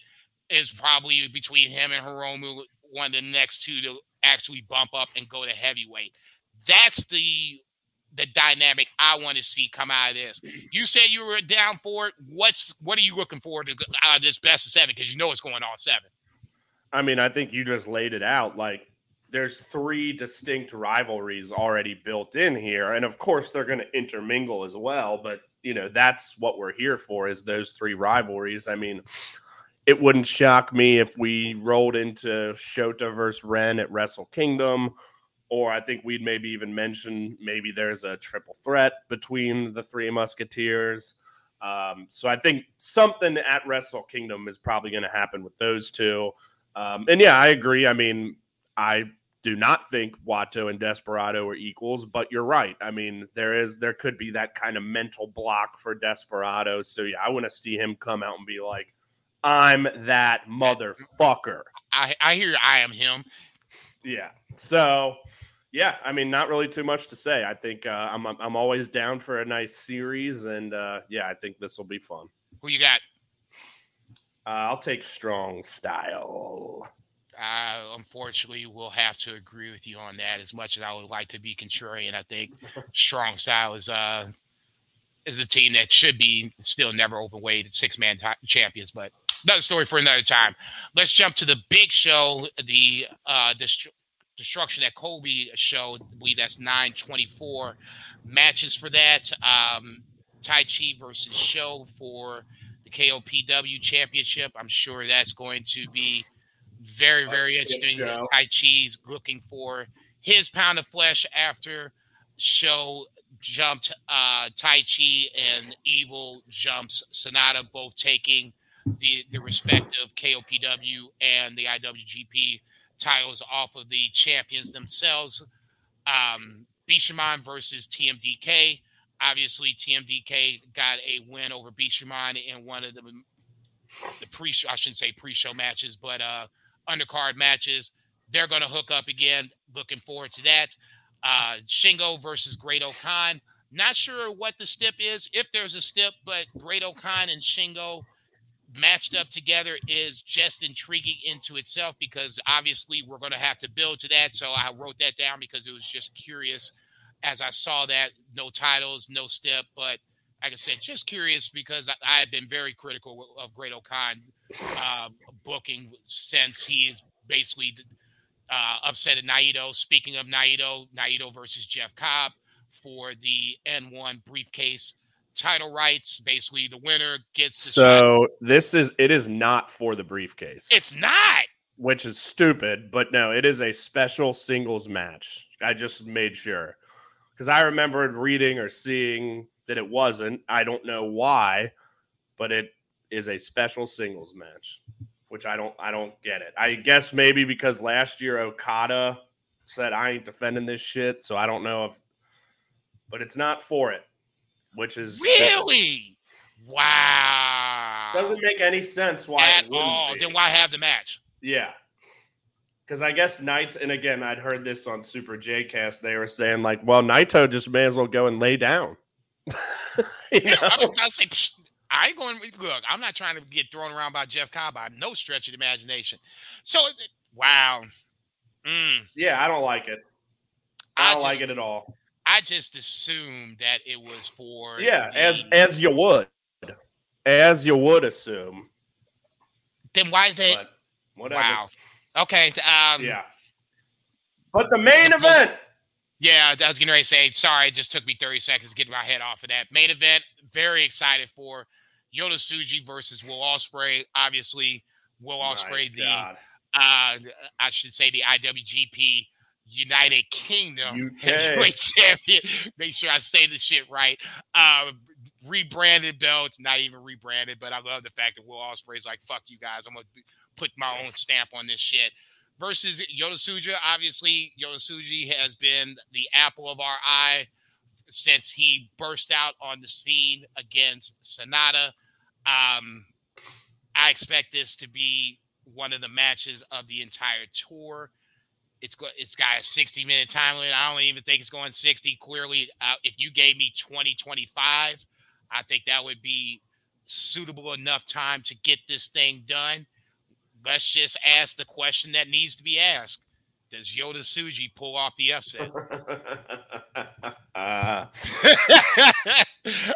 is probably between him and Hiromu, one of the next two to actually bump up and go to heavyweight. That's the the dynamic I want to see come out of this. You said you were down for it. What's what are you looking forward to out of this best of seven? Because you know it's going all seven. I mean, I think you just laid it out. Like there's three distinct rivalries already built in here, and of course they're going to intermingle as well. But you know that's what we're here for is those three rivalries. I mean. It wouldn't shock me if we rolled into Shota versus Ren at Wrestle Kingdom, or I think we'd maybe even mention maybe there's a triple threat between the three Musketeers. Um, so I think something at Wrestle Kingdom is probably going to happen with those two. Um, and yeah, I agree. I mean, I do not think Wato and Desperado are equals, but you're right. I mean, there is there could be that kind of mental block for Desperado. So yeah, I want to see him come out and be like, "I'm that motherfucker." I I hear I am him. Yeah. So, yeah, I mean, not really too much to say. I think uh, I'm I'm always down for a nice series, and uh, yeah, I think this will be fun. Who you got? Uh, I'll take strong style. Uh, unfortunately, we'll have to agree with you on that. As much as I would like to be contrarian, I think strong style is uh is a team that should be still never open weight six man t- champions, but another story for another time. Let's jump to the big show, the uh, dest- destruction at Kobe show. I believe that's 924 matches for that. Um, Taichi versus Show for the KOPW championship. I'm sure that's going to be very, very interesting. Taichi's looking for his pound of flesh after Show jumped uh, Taichi and Evil jumps Sanada, both taking the the respective KOPW and the IWGP titles off of the champions themselves. Um, Bishamon versus TMDK. Obviously, TMDK got a win over Bishamon in one of the the pre I shouldn't say pre-show matches, but uh undercard matches. They're going to hook up again. Looking forward to that. Uh, Shingo versus Great-O-Khan. Not sure what the stip is, if there's a stip, but Great-O-Khan and Shingo matched up together is just intriguing into itself because obviously we're going to have to build to that. So I wrote that down because it was just curious as I saw that no titles, no step, but like I said, just curious because I, I have been very critical of Great-O-Khan uh, booking since he is basically uh, upset at Naito. Speaking of Naito, Naito versus Jeff Cobb for the N1 briefcase title rights. Basically, the winner gets. The so shot. this is it is not for the briefcase. It's not. Which is stupid, but no, it is a special singles match. I just made sure because I remembered reading or seeing that it wasn't. I don't know why, but it is a special singles match, which I don't I don't get it. I guess maybe because last year Okada said I ain't defending this shit, so I don't know if but it's not for it which is really wow. Doesn't make any sense why at all. Be. Then why have the match? Yeah. Because I guess Night, and again, I'd heard this on Super J Cast. They were saying like, well, Naito just may as well go and lay down. you know? I, I say, I ain't going. Look, I'm not trying to get thrown around by Jeff Cobb by no stretch of imagination. So, wow. Mm. Yeah, I don't like it. I, I don't just, like it at all. I just assumed that it was for yeah, the, as as you would. as you would assume. Then why they? But whatever. Wow. Okay. Um, Yeah. But the main The- event. Yeah, I was getting ready to say, sorry, it just took me 30 seconds to get my head off of that. Main event, very excited for Yota Tsuji versus Will Ospreay. Obviously, Will My Ospreay, the uh, I should say the IWGP United Kingdom heavyweight champion. Make sure I say the shit right. Uh, rebranded belts, not even rebranded, but I love the fact that Will Ospreay's like, "Fuck you guys, I'm gonna put my own stamp on this shit." Versus Yota Tsuji, obviously Yota Tsuji has been the apple of our eye since he burst out on the scene against Sanada. Um, I expect this to be one of the matches of the entire tour. It's go- it's got a 60 minute time limit. I don't even think it's going 60. Clearly, uh, if you gave me 20, 25, I think that would be suitable enough time to get this thing done. Let's just ask the question that needs to be asked. Does Yota Tsuji pull off the upset? Uh,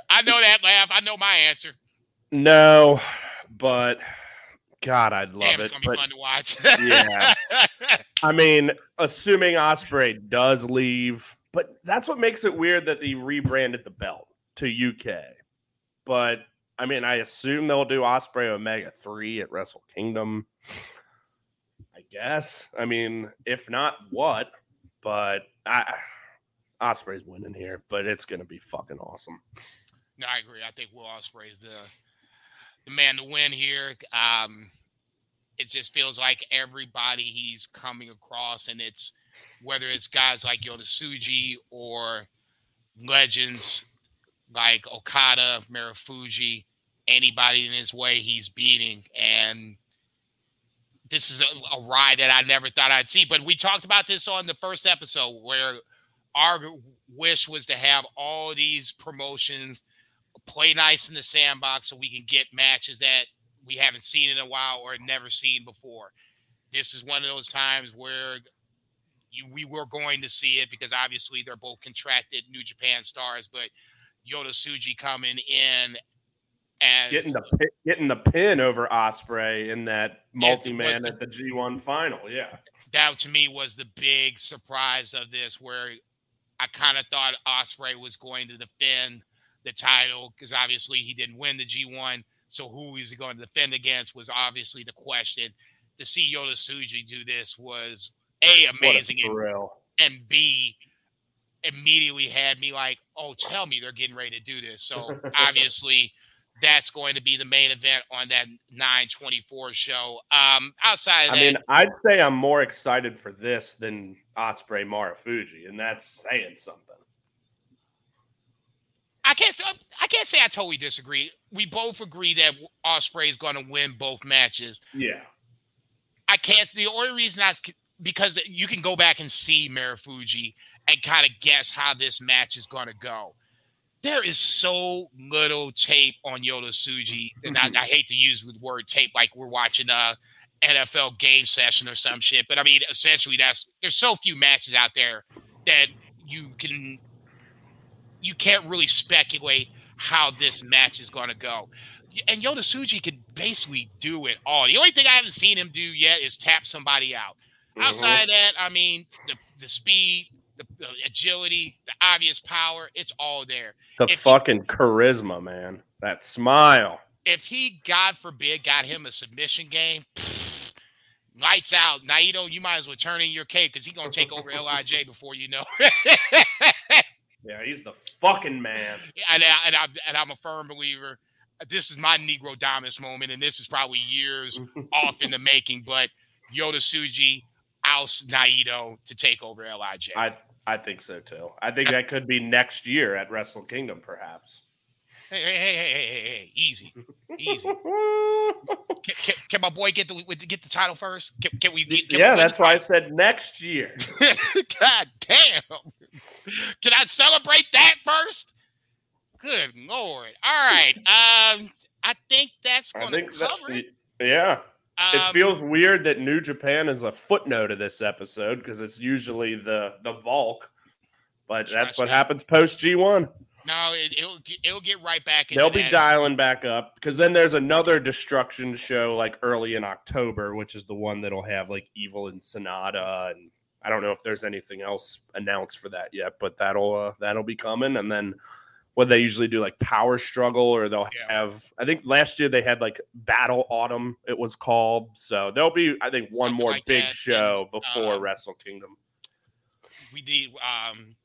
I know that laugh. I know my answer. no, but God, I'd love Damn, it's it. gonna be But fun to watch. Yeah. I mean, assuming Ospreay does leave, but that's what makes it weird that he rebranded the belt to UK. But I mean, I assume they'll do Ospreay Omega three at Wrestle Kingdom. Guess. I mean, if not, what? But I, Ospreay's winning here, but it's gonna be fucking awesome. No, I agree. I think Will Ospreay's the the man to win here. Um, it just feels like everybody he's coming across, and it's whether it's guys like Yota Tsuji or legends like Okada, Marufuji, anybody in his way he's beating, and this is a, a ride that I never thought I'd see. But we talked about this on the first episode where our wish was to have all these promotions play nice in the sandbox so we can get matches that we haven't seen in a while or never seen before. This is one of those times where you, we were going to see it because obviously they're both contracted New Japan stars, but Yota Tsuji coming in as Getting the getting the pin over Ospreay in that multi man at the G one final. Yeah. that to me was the big surprise of this, where I kind of thought Ospreay was going to defend the title because obviously he didn't win the G1. So who is he going to defend against was obviously the question. To see Yota Tsuji do this was a amazing a and, and b immediately had me like, oh, tell me they're getting ready to do this. So obviously that's going to be the main event on that 924 show. Um, outside of I that, mean, I'd say I'm more excited for this than Ospreay Marufuji, and that's saying something. I can't. say- I can't say I totally disagree. We both agree that Ospreay is going to win both matches. Yeah. I can't. The only reason I because you can go back and see Marufuji and kind of guess how this match is going to go. There is so little tape on Yota Tsuji, and I, I hate to use the word tape like we're watching a NFL game session or some shit. But I mean, essentially, that's there's so few matches out there that you can you can't really speculate how this match is going to go. And Yota Tsuji could basically do it all. The only thing I haven't seen him do yet is tap somebody out. Mhm. Outside of that, I mean, the, the speed, the, the agility, the obvious power, it's all there. the if he- fucking charisma, man. That smile. If he, God forbid, got him a submission game, lights out. Naito, you might as well turn in your cape because he's going to take over LIJ before you know. Yeah, he's the fucking man. and, I, and, I, and I'm a firm believer. This is my Negro Domus moment, and this is probably years off in the making. But Yota Tsuji oust Naito to take over Lij. I I think so too. I think that could be next year at Wrestle Kingdom, perhaps. Hey, hey, hey, hey, hey, hey, hey, easy, easy. Can, can, can my boy get the get the title first? Can, can we? Get, we yeah, win that's why I said next year. God damn! Can I celebrate that first? Good lord! All right. Um, I think that's I going to cover it. yeah. It Um, feels weird that New Japan is a footnote of this episode because it's usually the the bulk. But that's what me. happens post G one. No, it, will it'll get right back. They'll be that. dialing back up because then there's another destruction show like early in October, which is the one that'll have like Evil and Sanada, and I don't know if there's anything else announced for that yet, but that'll uh, that'll be coming, and then what they usually do like Power Struggle, or they'll yeah. have. I think last year they had like Battle Autumn, it was called. So there'll be I think one Something more like big that. show and, before uh, Wrestle Kingdom. We did. um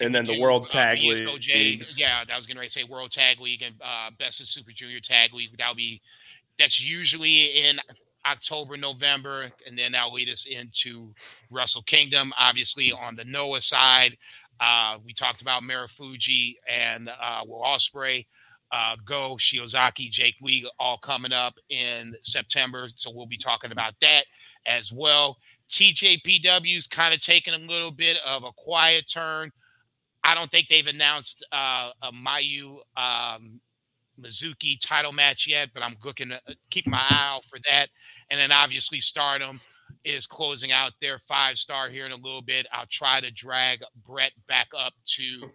and then the World uh, Tag League. Yeah, that was going to say World Tag League and uh, Best of Super Junior Tag League. That'll be that's usually in October, November, and then that'll lead us into Wrestle Kingdom. Obviously, on the Noah side, uh, we talked about Marufuji and uh, Will Ospreay. Uh, Go Shiozaki, Jake Lee, all coming up in September, so we'll be talking about that as well. TJPW's kind of taking a little bit of a quiet turn. I don't think they've announced uh, a Mayu um, Mizuki title match yet, but I'm looking to uh, keep my eye out for that. And then obviously Stardom is closing out their five star here in a little bit. I'll try to drag Brett back up to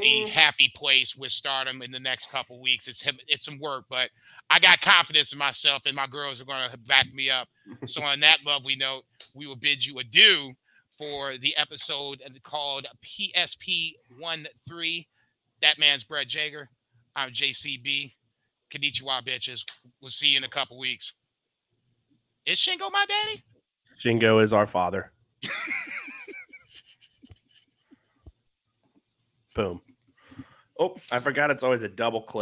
the happy place with Stardom in the next couple weeks. It's it's some work, but I got confidence in myself, and my girls are going to back me up. So on that lovely note, we will bid you adieu for the episode called PSP 13. That man's Brett Jager. I'm JCB. Konnichiwa, bitches. We'll see you in a couple weeks. Is Shingo my daddy? Shingo is our father. Boom. Oh, I forgot it's always a double click.